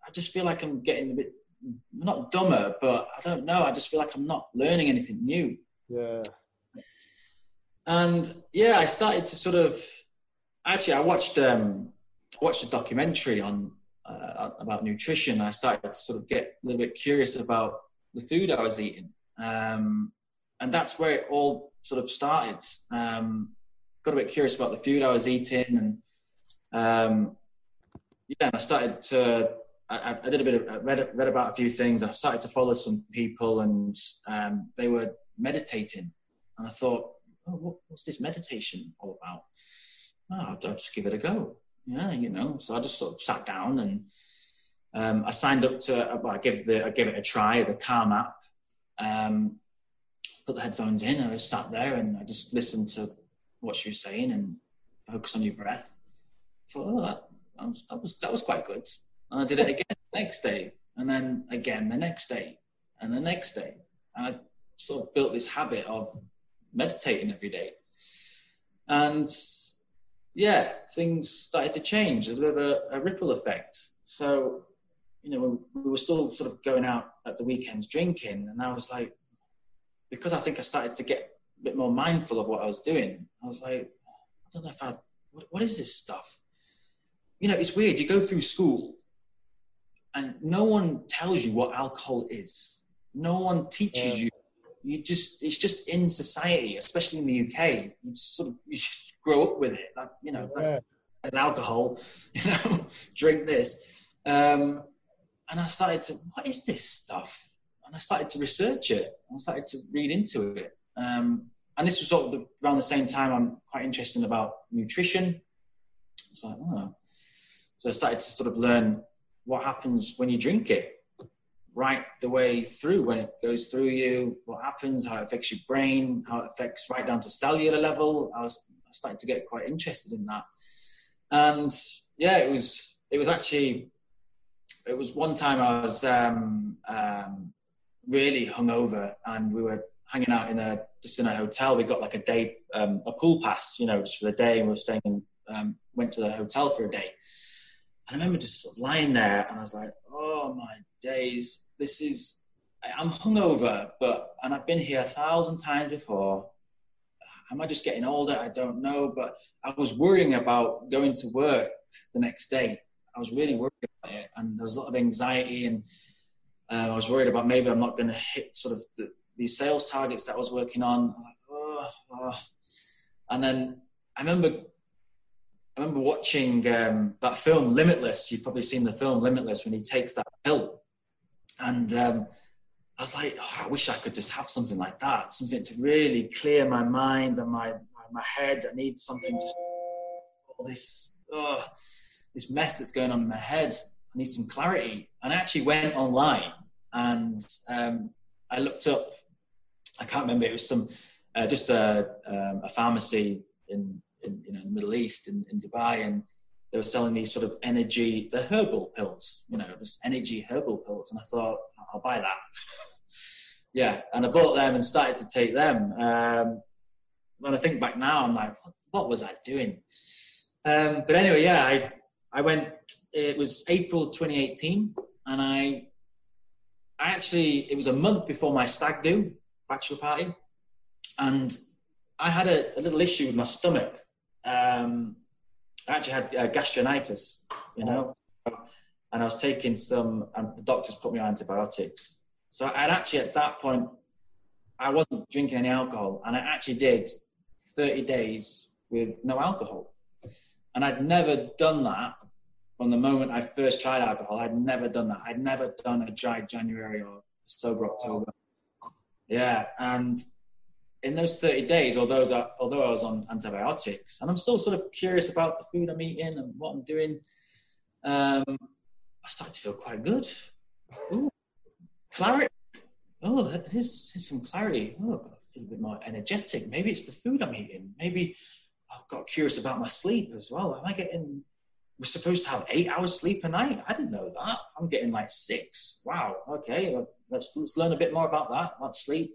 I just feel like I'm getting a bit not dumber, but I don't know. I just feel like I'm not learning anything new. Yeah. And yeah, I started to sort of actually I watched um, watched a documentary on uh, about nutrition. I started to sort of get a little bit curious about the food I was eating, um, and that's where it all sort of started. Um, got a bit curious about the food I was eating, and um, yeah, and I started to. I, I, did a bit of I read read about a few things. I started to follow some people, and um, they were meditating, and I thought, oh, what, what's this meditation all about? Oh, I'll, I'll just give it a go. Yeah, you know. So I just sort of sat down and um, I signed up to. Well, I gave the I gave it a try. The Calm app. Um, put the headphones in, and I just sat there and I just listened to what she was saying and focus on your breath. I thought, oh, that, that, was, that was that was quite good. And I did it again the next day, and then again the next day, and the next day. And I sort of built this habit of meditating every day. And yeah, things started to change. There's a bit of a, a ripple effect. So, you know, we, we were still sort of going out at the weekends drinking, and I was like, because I think I started to get a bit more mindful of what I was doing. I was like, I don't know if I, what, what is this stuff? You know, it's weird. You go through school, and no one tells you what alcohol is. No one teaches yeah. you you just it's just in society, especially in the UK. You sort of [LAUGHS] you just grow up with it, like you know, yeah. as alcohol, [LAUGHS] you know, drink this. Um, and I started to, what is this stuff? And I started to research it. I started to read into it. Um, and this was sort of the, around the same time I'm quite interested about nutrition. It's like, oh. So I started to sort of learn what happens when you drink it right the way through when it goes through you, what happens, how it affects your brain, how it affects right down to cellular level. I was starting to get quite interested in that. And yeah, it was it was actually it was one time I was um, um, really hungover and we were hanging out in a just in a hotel. We got like a day um, a pool pass, you know, just for the day, and we were staying. In, um, went to the hotel for a day. And I remember just sort of lying there, and I was like, "Oh my days. This is, I'm hungover, but, and I've been here a thousand times before. Am I just getting older? I don't know. But I was worrying about going to work the next day. I was really worried about it. And there was a lot of anxiety. And uh, I was worried about maybe I'm not going to hit sort of the, these sales targets that I was working on. Like, oh, oh. And then I remember I remember watching um, that film Limitless. You've probably seen the film Limitless when he takes that pill and um, I was like, oh, I wish I could just have something like that, something to really clear my mind and my, my head. I need something just all this, oh, this mess that's going on in my head. I need some clarity. And I actually went online and um, I looked up, I can't remember, it was some, uh, just a, um, a pharmacy in, in, you know, in the Middle East, in, in Dubai. And they were selling these sort of energy, the herbal pills, you know, just energy herbal pills. And I thought, I'll buy that. [LAUGHS] yeah, and I bought them and started to take them. Um, when I think back now, I'm like, what, was I doing? Um, but anyway, yeah, I, I went, it was April 2018, and I, I actually, it was a month before my stag do bachelor party, and I had a, a little issue with my stomach. Um, I actually had uh, gastritis, you know, and I was taking some, and the doctors put me on antibiotics. So I'd actually at that point, I wasn't drinking any alcohol, and I actually did 30 days with no alcohol. And I'd never done that from the moment I first tried alcohol. I'd never done that. I'd never done a dry January or sober October. Yeah, and in those 30 days, although, I, although I was on antibiotics, and I'm still sort of curious about the food I'm eating and what I'm doing, um, I started to feel quite good. Ooh, clarity. Oh, here's, here's some clarity. Oh, I've got a bit more energetic. Maybe it's the food I'm eating. Maybe I've got curious about my sleep as well. Am I getting? We're supposed to have eight hours sleep a night. I didn't know that. I'm getting like six. Wow. Okay. Let's let's learn a bit more about that. About sleep,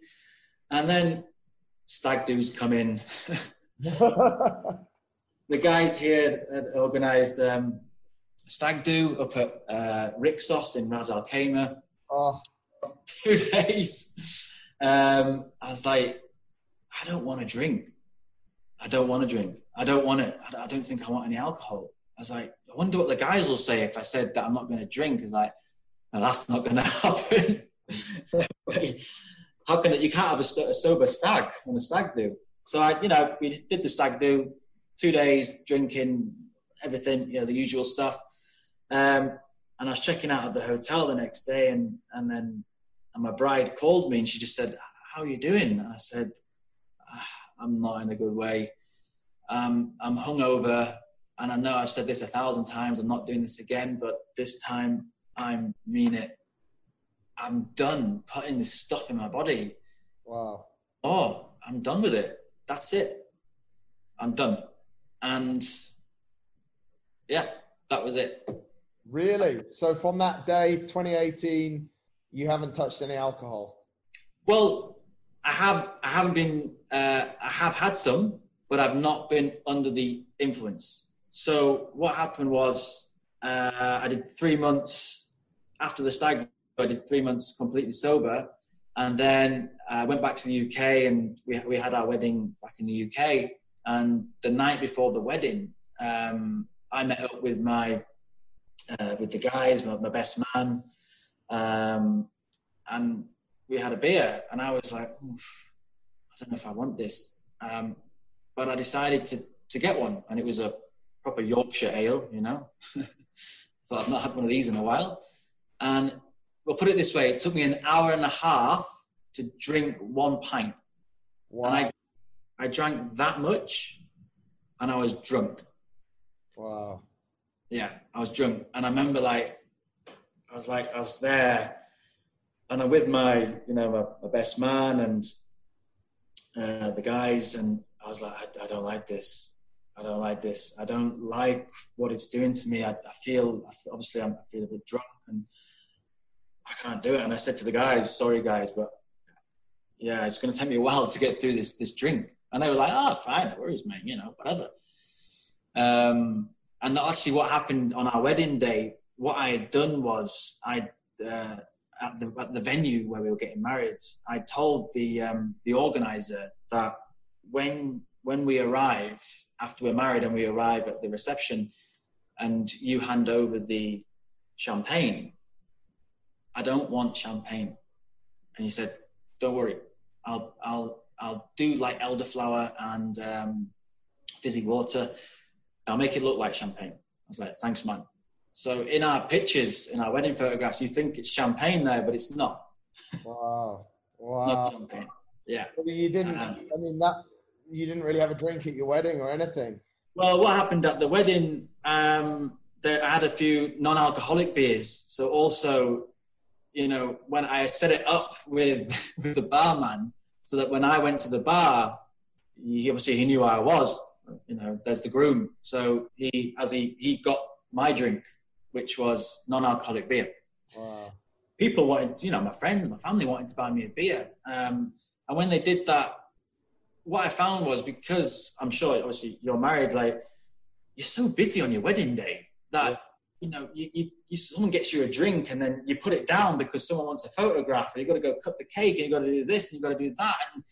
and then stag do's come in. [LAUGHS] the guys here had organised um, stag do up at uh, Rixos in Ras Al Khaimah. Oh. Two [LAUGHS] days. Um, I was like, I don't want to drink. I don't want to drink. I don't want it. I don't think I want any alcohol. I was like, I wonder what the guys will say if I said that I'm not going to drink. It's like, no, that's not going [LAUGHS] to happen. [LAUGHS] How can it? You can't have a, a sober stag on a stag do. So I, you know, we did the stag do, two days drinking, everything, you know, the usual stuff. Um, and I was checking out at the hotel the next day, and and then and my bride called me and she just said, "How are you doing?" And I said, ah, "I'm not in a good way. Um, I'm hungover, and I know I've said this a thousand times. I'm not doing this again, but this time I mean it. I'm done putting this stuff in my body. Wow. Oh, I'm done with it. That's it. I'm done. And yeah, that was it. Really? So from that day, 2018, you haven't touched any alcohol? Well, I have. I haven't been. Uh, I have had some, but I've not been under the influence. So what happened was, uh, I did three months after the stag. I did three months completely sober, and then I went back to the UK, and we we had our wedding back in the UK. And the night before the wedding, um, I met up with my uh, with the guys, my, my best man, um, and we had a beer. And I was like, I don't know if I want this, um, but I decided to to get one, and it was a proper Yorkshire ale, you know. [LAUGHS] so I've not had one of these in a while, and we'll put it this way: it took me an hour and a half to drink one pint. Wow. And I, I drank that much, and I was drunk. Wow yeah, I was drunk, and I remember like I was like I was there, and I'm with my you know my, my best man and uh, the guys, and I was like I, I, don't like this. I don't like this. I don't like what it's doing to me. I, I feel obviously I'm, I feel a bit drunk and I can't do it. And I said to the guys, "Sorry guys, but yeah, it's going to take me a while to get through this this drink." And they were like, "Oh, fine, no worries, mate. You know, whatever." Um, and actually, what happened on our wedding day, what I had done was I uh, at the at the venue where we were getting married, I told the um, the organizer that when when we arrive after we're married and we arrive at the reception, and you hand over the champagne, I don't want champagne. And he said, "Don't worry, I'll I'll I'll do like elderflower and um, fizzy water." I'll make it look like champagne. I was like, thanks, man. So in our pictures, in our wedding photographs, you think it's champagne there, but it's not. Wow. Wow. [LAUGHS] it's not champagne. Yeah. So you didn't, um, I mean, that, you didn't really have a drink at your wedding or anything? Well, what happened at the wedding, um, there, I had a few non-alcoholic beers. So also, you know, when I set it up with, with [LAUGHS] the barman, so that when I went to the bar, he obviously he knew I was you know, there's the groom. So he, as he, he got my drink, which was non-alcoholic beer. Wow. People wanted, you know, my friends, my family wanted to buy me a beer. Um, and when they did that, what I found was because I'm sure, obviously, you're married, like you're so busy on your wedding day that. You know, you, you, you, someone gets you a drink and then you put it down because someone wants a photograph. And you've got to go cut the cake and you've got to do this and you've got to do that. And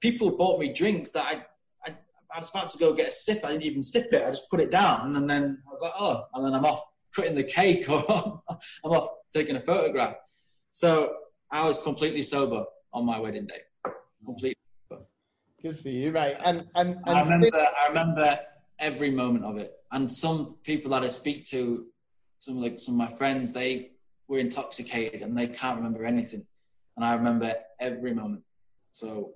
people bought me drinks that I I was about to go get a sip. I didn't even sip it. I just put it down, and then I was like, oh, and then I'm off cutting the cake, [LAUGHS] or I'm off taking a photograph. So I was completely sober on my wedding day. Completely. Sober. Good for you, mate. And and, and I remember, I remember every moment of it. And some people that I speak to, some like some of my friends, they were intoxicated and they can't remember anything, and I remember every moment. So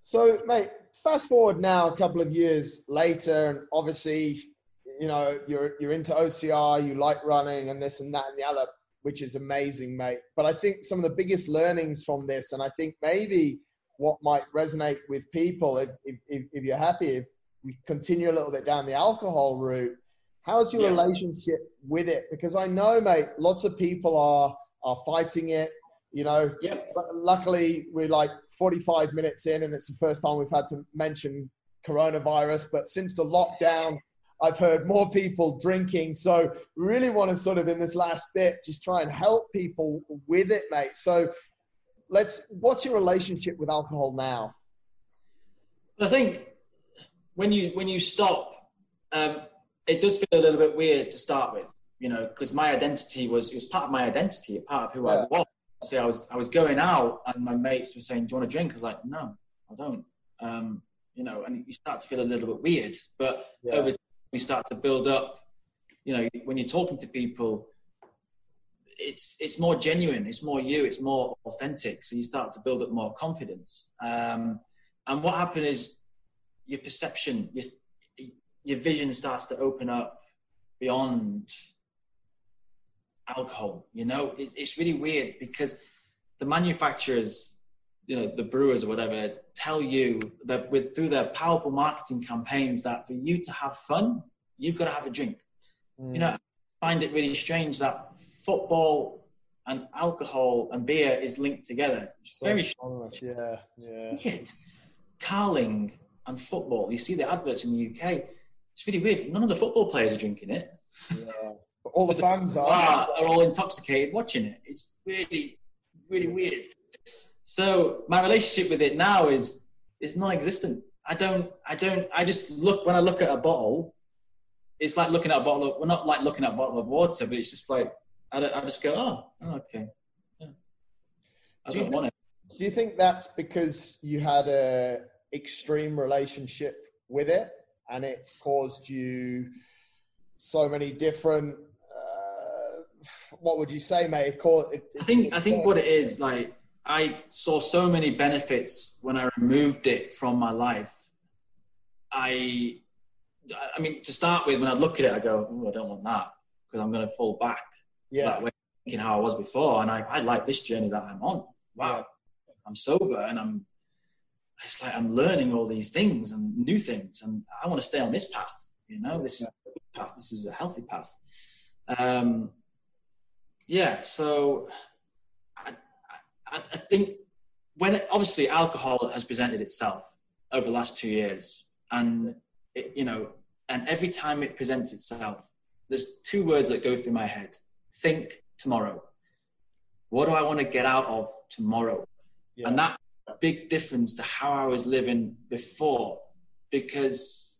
so, mate, fast forward now a couple of years later, and obviously, you know, you're you're into OCR, you like running, and this and that and the other, which is amazing, mate. But I think some of the biggest learnings from this, and I think maybe what might resonate with people, if if, if you're happy, if we continue a little bit down the alcohol route, how's your yeah. relationship with it? Because I know, mate, lots of people are are fighting it you know. Yep. But luckily, we're like 45 minutes in, and it's the first time we've had to mention coronavirus. But since the lockdown, I've heard more people drinking. So really want to sort of in this last bit just try and help people with it, mate. So let's. What's your relationship with alcohol now? I think when you when you stop, um, it does feel a little bit weird to start with, you know, because my identity was it was part of my identity, a part of who yeah. I was. So I was I was going out, and my mates were saying, "Do you want a drink?" I was like, "No, I don't." Um, you know, and you start to feel a little bit weird. But yeah. over time, you start to build up. You know, when you're talking to people, it's it's more genuine, it's more you, it's more authentic. So you start to build up more confidence. Um, and what happened is your perception, your your vision starts to open up beyond alcohol. You know, it's it's really weird because the manufacturers you know the brewers or whatever tell you that with through their powerful marketing campaigns that for you to have fun you've got to have a drink mm. you know i find it really strange that football and alcohol and beer is linked together so very strange. yeah yeah weird. carling and football you see the adverts in the uk it's really weird none of the football players are drinking it yeah but all the fans are are all intoxicated watching it it's really really weird so my relationship with it now is is non-existent. I don't I don't I just look when I look at a bottle. It's like looking at a bottle of. We're not like looking at a bottle of water, but it's just like I, I just go, oh, oh okay. Yeah. I do don't want it. Do you think that's because you had a extreme relationship with it, and it caused you so many different? Uh, what would you say, mate? It caused, it, I think I think what it is like I saw so many benefits when I removed it from my life. I, I mean, to start with, when I look at it, I go, I don't want that because I'm going to fall back yeah. to that way thinking how I was before. And I, I like this journey that I'm on. Wow, yeah. I'm sober and I'm. It's like I'm learning all these things and new things, and I want to stay on this path. You know, this is a good path. This is a healthy path. Um, yeah, so I, I think when it, obviously alcohol has presented itself over the last two years, and it, you know, and every time it presents itself, there's two words that go through my head: think tomorrow. What do I want to get out of tomorrow? Yeah. And that big difference to how I was living before, because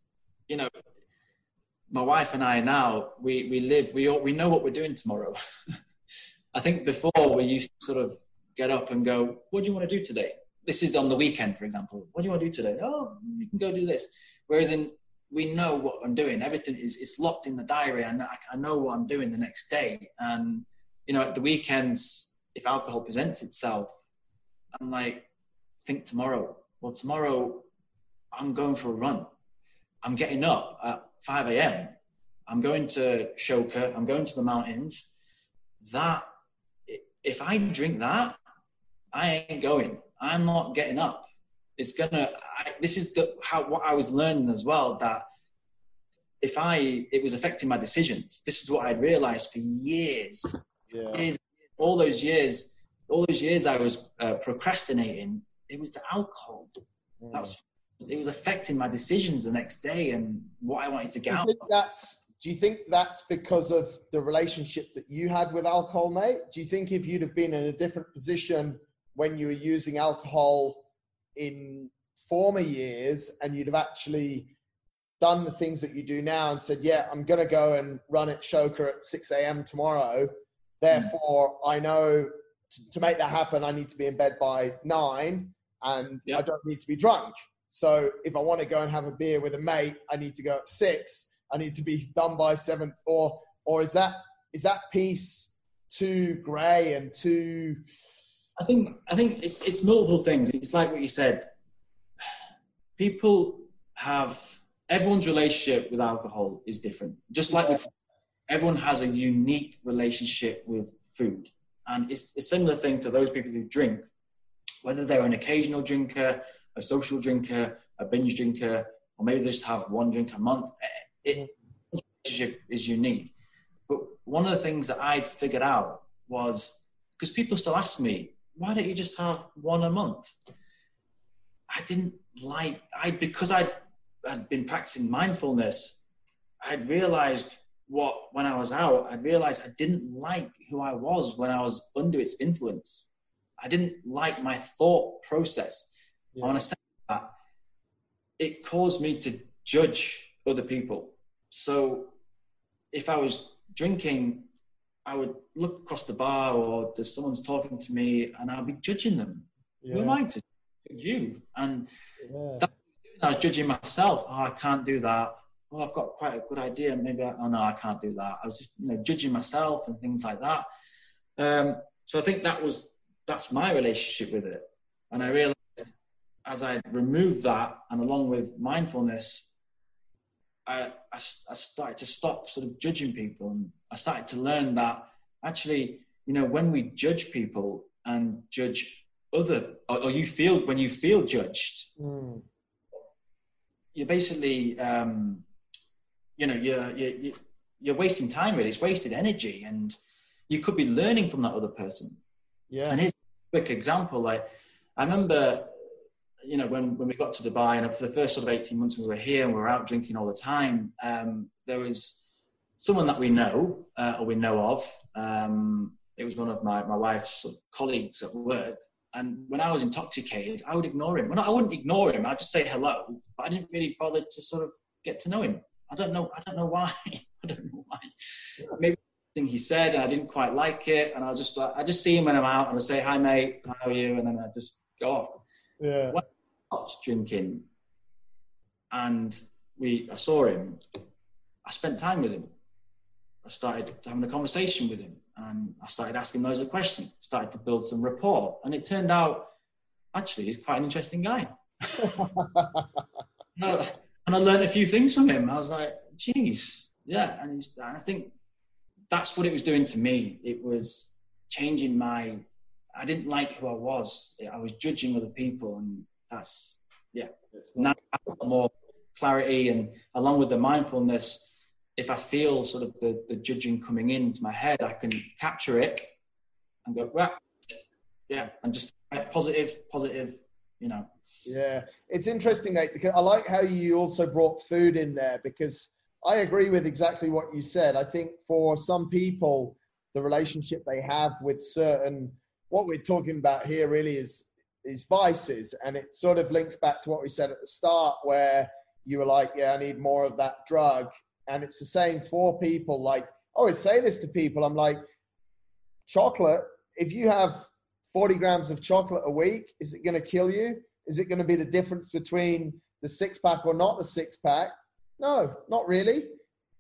you know, my wife and I now we we live we all, we know what we're doing tomorrow. [LAUGHS] I think before we used to sort of get up and go, what do you want to do today? This is on the weekend, for example. What do you want to do today? Oh, you can go do this. Whereas in, we know what I'm doing. Everything is it's locked in the diary. and I, I know what I'm doing the next day. And, you know, at the weekends, if alcohol presents itself, I'm like, think tomorrow. Well, tomorrow I'm going for a run. I'm getting up at 5 a.m. I'm going to Shoka. I'm going to the mountains. That, if I drink that, I ain't going. I'm not getting up. It's gonna. I, this is the how what I was learning as well that if I it was affecting my decisions. This is what I'd realized for years. Yeah. Years, all those years, all those years I was uh, procrastinating. It was the alcohol. Mm. That was it was affecting my decisions the next day and what I wanted to get out. That's do you think that's because of the relationship that you had with alcohol, mate? Do you think if you'd have been in a different position when you were using alcohol in former years and you'd have actually done the things that you do now and said, yeah, I'm going to go and run at Shoka at 6 a.m. tomorrow. Therefore, I know to, to, make that happen, I need to be in bed by nine and yep. I don't need to be drunk. So if I want to go and have a beer with a mate, I need to go at six. I need to be done by seven. Or, or is that, is that piece too gray and too, I think I think it's it's multiple things. It's like what you said. People have everyone's relationship with alcohol is different. Just like with everyone has a unique relationship with food, and it's a similar thing to those people who drink, whether they're an occasional drinker, a social drinker, a binge drinker, or maybe they just have one drink a month. It, mm-hmm. relationship is unique. But one of the things that I'd figured out was because people still ask me, why don't you just have one a month? I didn't like I because I had been practicing mindfulness. I'd realized what when I was out, I'd realized I didn't like who I was when I was under its influence. I didn't like my thought process. Yeah. I want to say that it caused me to judge other people. So if I was drinking, I would look across the bar or there's someone's talking to me and I'll be judging them. Yeah. Who am I to judge you? And yeah. that, I was judging myself. Oh, I can't do that. Oh, I've got quite a good idea. Maybe, I, oh no, I can't do that. I was just, you know, judging myself and things like that. Um, so I think that was, that's my relationship with it. And I realized as I removed that and along with mindfulness, I, I, I, started to stop sort of judging people and I started to learn that actually, you know, when we judge people and judge other, or, or you feel, when you feel judged, mm. you're basically, um, you know, you're, you're, you're wasting time really. It's wasted energy and you could be learning from that other person. Yeah. And a quick example. Like, I remember you know, when, when we got to Dubai and for the first sort of 18 months we were here and we were out drinking all the time, um, there was someone that we know uh, or we know of. Um, it was one of my, my wife's sort of colleagues at work. And when I was intoxicated, I would ignore him. Well, I wouldn't ignore him. I'd just say hello, but I didn't really bother to sort of get to know him. I don't know. I don't know why. [LAUGHS] I don't know why. Maybe thing he said, and I didn't quite like it. And I just, I just see him when I'm out, and I say, "Hi, mate. How are you?" And then I just go off. Yeah. When stopped drinking and we I saw him, I spent time with him. I started having a conversation with him and I started asking loads of questions, started to build some rapport. And it turned out actually he's quite an interesting guy. [LAUGHS] and, I, and I learned a few things from him. I was like, geez, yeah. And I think that's what it was doing to me. It was changing my, I didn't like who I was. I was judging other people and that's yeah. Now more clarity and along with the mindfulness, if I feel sort of the, the judging coming into my head, I can capture it and go, well, yeah, and just positive, positive, you know. Yeah, it's interesting, mate, because I like how you also brought food in there because I agree with exactly what you said. I think for some people, the relationship they have with certain, what we're talking about here really is is vices. And it sort of links back to what we said at the start, where you were like, yeah, I need more of that drug. And it's the same for people. Like, I always say this to people I'm like, chocolate, if you have 40 grams of chocolate a week, is it going to kill you? Is it going to be the difference between the six pack or not the six pack? No, not really.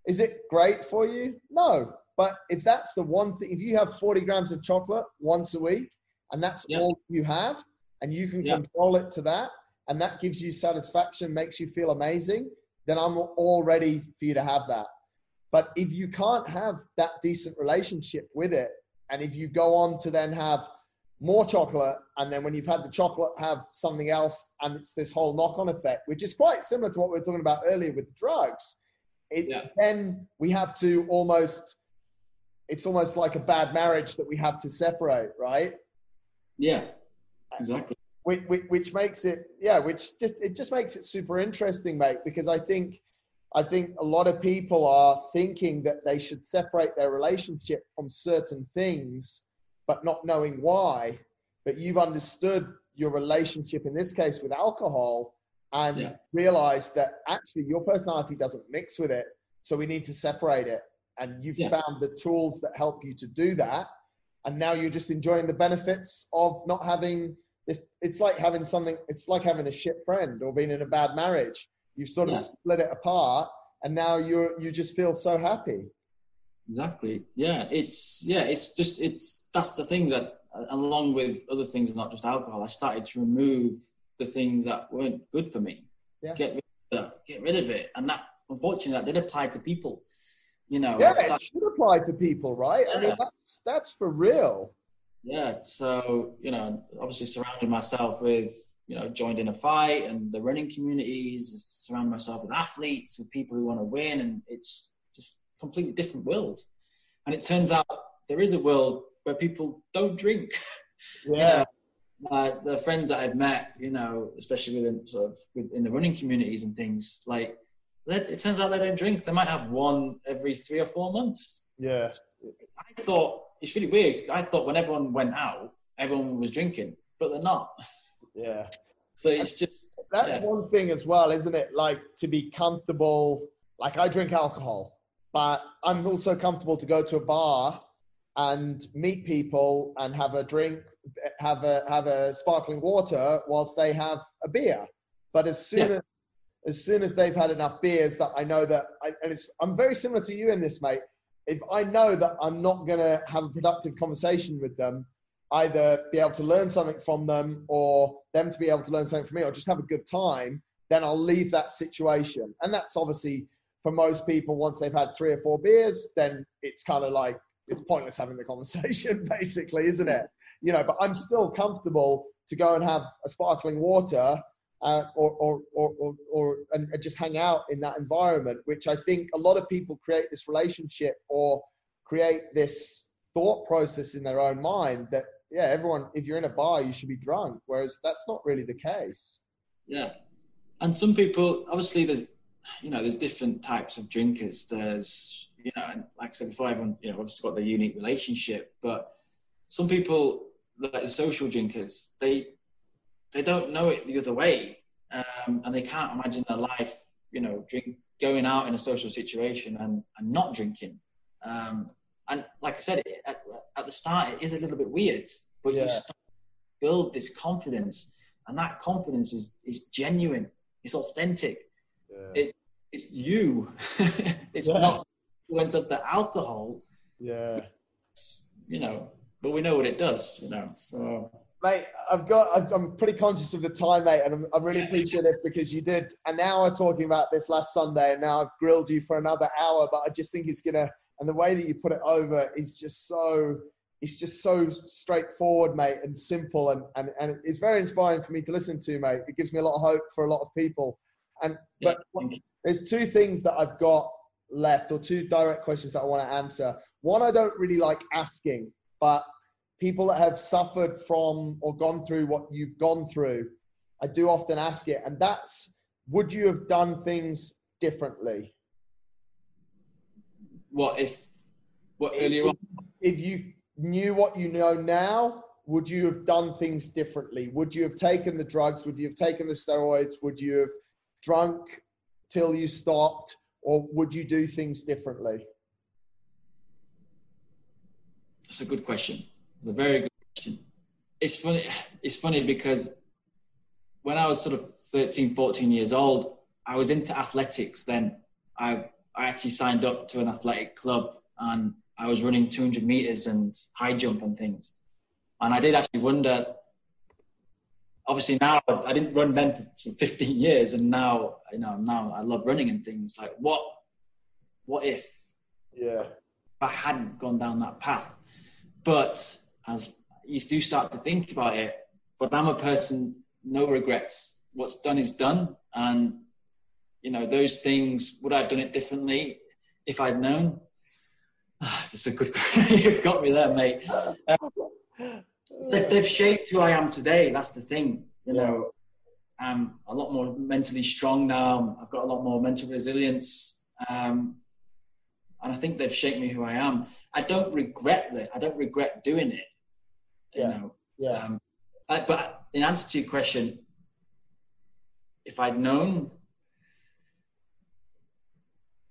Is it great for you? No. But if that's the one thing, if you have 40 grams of chocolate once a week and that's yep. all you have, and you can control it to that and that gives you satisfaction makes you feel amazing then i'm all ready for you to have that but if you can't have that decent relationship with it and if you go on to then have more chocolate and then when you've had the chocolate have something else and it's this whole knock-on effect which is quite similar to what we were talking about earlier with drugs it, yeah. then we have to almost it's almost like a bad marriage that we have to separate right yeah exactly. Which, which, which makes it, yeah, which just it just makes it super interesting, mate. Because I think, I think a lot of people are thinking that they should separate their relationship from certain things, but not knowing why. But you've understood your relationship in this case with alcohol and yeah. realized that actually your personality doesn't mix with it. So we need to separate it. And you've yeah. found the tools that help you to do that and now you're just enjoying the benefits of not having this it's like having something it's like having a shit friend or being in a bad marriage you've sort of yeah. split it apart and now you're you just feel so happy exactly yeah it's yeah it's just it's that's the thing that along with other things not just alcohol i started to remove the things that weren't good for me yeah. get rid of that, get rid of it and that unfortunately that did apply to people you know, yeah, it should apply to people, right? Yeah. I mean, that's that's for real. Yeah. So you know, obviously surrounding myself with you know joined in a fight and the running communities, surround myself with athletes, with people who want to win, and it's completely different world. And it turns out there is a world where people don't drink. [LAUGHS] Yeah. you know, uh, the friends that I've met, you know, especially within sort of within the running communities and things, like it turns out they don't drink. They might have one every three or four months. Yeah. I thought it's really weird. I thought when everyone went out, everyone was drinking, but they're not. [LAUGHS] Yeah. So it's just That's yeah. one thing as well, isn't it? Like to be comfortable. Like I drink alcohol, but I'm also comfortable to go to a bar and meet people and have a drink, have a have a sparkling water whilst they have a beer. But as soon Yeah. as as soon as they've had enough beers that I know that I, and it's I'm very similar to you in this, mate. If I know that I'm not gonna have a productive conversation with them, either be able to learn something from them or them to be able to learn something from me or just have a good time, then I'll leave that situation. And that's obviously for most people, once they've had three or four beers, then it's kind of like it's pointless having the conversation, [LAUGHS] basically, isn't it? You know, but I'm still comfortable to go and have a sparkling water uh, or, or, or, or, or and, and just hang out in that environment, which I think a lot of people create this relationship or create this thought process in their own mind that, yeah, everyone, if you're in a bar, you should be drunk, whereas that's not really the case. Yeah. And some people, obviously, there's, you know, there's different types of drinkers. There's, you know, and like I said before, everyone, you know, obviously got their unique relationship. But some people, like the social drinkers, they, they don't know it the other way, um, and they can't imagine their life, you know, drink going out in a social situation and, and not drinking. Um, and like I said, at, at the start, it is a little bit weird, but Yeah. you start build this confidence, and that confidence is is genuine. It's authentic. Yeah. It- It's you. [LAUGHS] it's Yeah. not influence of the alcohol, yeah. you know. But we know what it does, you know. So Mate, I've got, I've- I'm pretty conscious of the time, mate, and I'm, I really it because you did an hour talking about this last Sunday, and now I've grilled you for another hour. But I just think it's gonna, and the way that you put it over is just so, it's just so straightforward, mate, and simple, and and and it's very inspiring for me to listen to, mate. It gives me a lot of hope for a lot of people. And but you. there's two things that I've got left, or two direct questions that I want to answer. One, I don't really like asking, but people that have suffered from or gone through what you've gone through, I do often ask it, and that's would you have done things differently? what if what If- earlier on? If you knew what you know now, would you have done things differently? Would you have taken the drugs? Would you have taken the steroids? Would you have drunk till you stopped? Or would you do things differently? That's a good question. A very good question. It's funny. It's funny because when I was sort of 13, 14 years old, I was into athletics. Then I I actually signed up to an athletic club and I was running 200 meters and high jump and things. And I did actually wonder. Obviously now I didn't run then for 15 years, and now you know now I love running and things. Like what what if Yeah. I hadn't gone down that path. But as you do start to think about it, but I'm a person, no regrets. What's done is done. And, you know, those things, would I have done it differently if I'd known? [SIGHS] That's a good [LAUGHS] You've got me there, mate. [LAUGHS] They've, they've shaped who I am today. That's the thing. You know, I'm a lot more mentally strong now. I've got a lot more mental resilience. Um, and I think they've shaped me who I am. I don't regret that. I don't regret doing it. You Yeah. know. Yeah. Um, I, but in answer to your question, if I'd known,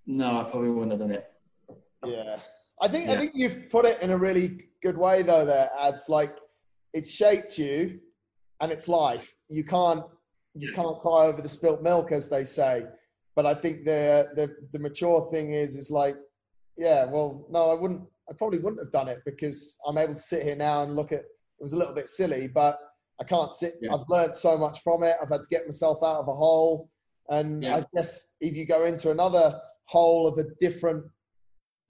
no, I probably wouldn't have done it. Yeah. I think I think you've put it in a really good way though there, ads like it's shaped you and it's life. You can't you can't cry over the spilt milk as they say. But I think the the the mature thing is is like, yeah, well, no, I wouldn't I probably wouldn't have done it because I'm able to sit here now and look at it was a little bit silly, but I can't sit Yeah. I've learned so much from it. I've had to get myself out of a hole. And Yeah. I guess if you go into another hole of a different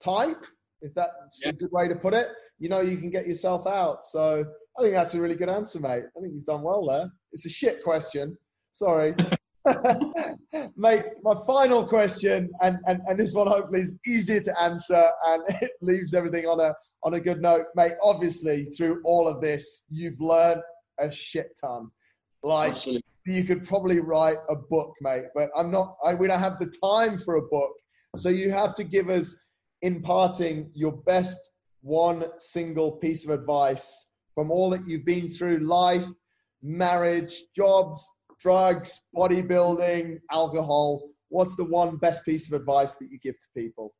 type, if that's Yeah. a good way to put it, you know you can get yourself out. So I think that's a really good answer, mate. I think you've done well there. It's a shit question. Sorry. [LAUGHS] mate, my final question, and, and, and this one hopefully is easier to answer and [LAUGHS] it leaves everything on a on a good note. Mate, obviously through all of this, you've learned a shit ton. Like Absolutely. you could probably write a book, mate. But I'm not. I, we don't have the time for a book. So you have to give us, in parting, your best one single piece of advice from all that you've been through life, marriage, jobs, drugs, bodybuilding, alcohol. What's the one best piece of advice that you give to people?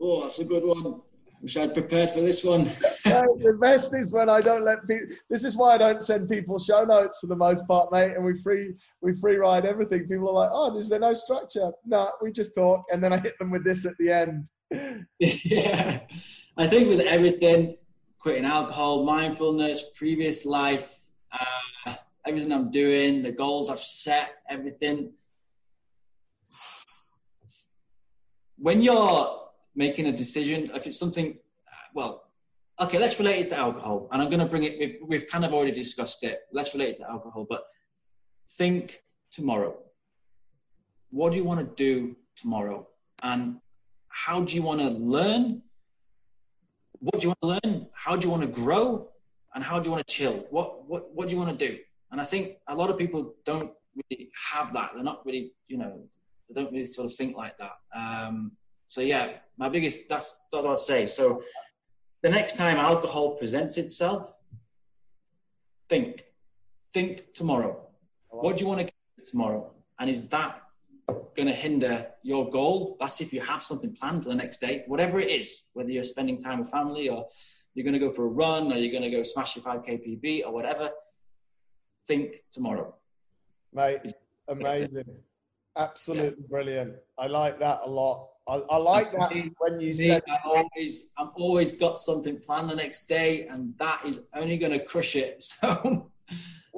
Oh, that's a good one. Wish I'd prepared for this one. [LAUGHS] the best is when I don't let people. This is why I don't send people show notes for the most part, mate. And we free we free ride everything. People are like, "Oh, is there no structure?" No, we just talk, and then I hit them with this at the end. [LAUGHS] yeah, I think with everything, quitting alcohol, mindfulness, previous life, uh, everything I'm doing, the goals I've set, everything. When you're making a decision, if it's something, well, okay, let's relate it to alcohol. And I'm going to bring it, we've, we've kind of already discussed it. Let's relate it to alcohol, but think tomorrow. What do you want to do tomorrow? And how do you want to learn? What do you want to learn? How do you want to grow? And how do you want to chill? What, what, what do you want to do? And I think a lot of people don't really have that. They're not really, you know, they don't really sort of think like that. Um, so yeah, my biggest that's that's what I'd say. So the next time alcohol presents itself, think, think tomorrow. What do you want to get tomorrow? And is that going to hinder your goal? That's if you have something planned for the next day, whatever it is, whether you're spending time with family or you're going to go for a run or you're going to go smash your 5k PB or whatever. Think tomorrow. Mate, amazing. Absolutely yeah. brilliant. I like that a lot. I, I like that me, when you me, said. I always, I'm always got something planned the next day, and that is only going to crush it. [LAUGHS]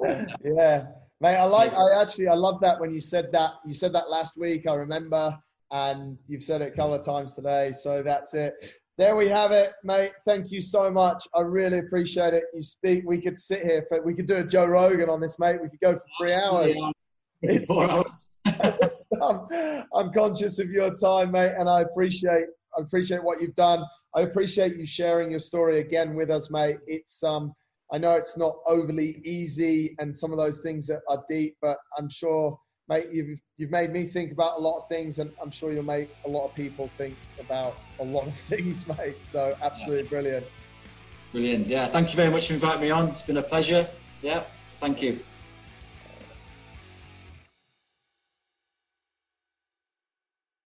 So. yeah, mate. I like. I actually, I love that when you said that. You said that last week. I remember, and you've said it a couple of times today. So that's it. There we have it, mate. Thank you so much. I really appreciate it. You speak. We could sit here for. We could do a Joe Rogan on this, mate. We could go for three hours. [LAUGHS] It's, [LAUGHS] I'm conscious of your time, mate, and I appreciate I appreciate what you've done. I appreciate you sharing your story again with us, mate. It's um I know it's not overly easy and some of those things that are deep, but I'm sure, mate, you've you've made me think about a lot of things, and I'm sure you'll make a lot of people think about a lot of [LAUGHS] things, mate. So absolutely brilliant. Brilliant. Yeah, thank you very much for inviting me on. It's been a pleasure. Yeah, thank you.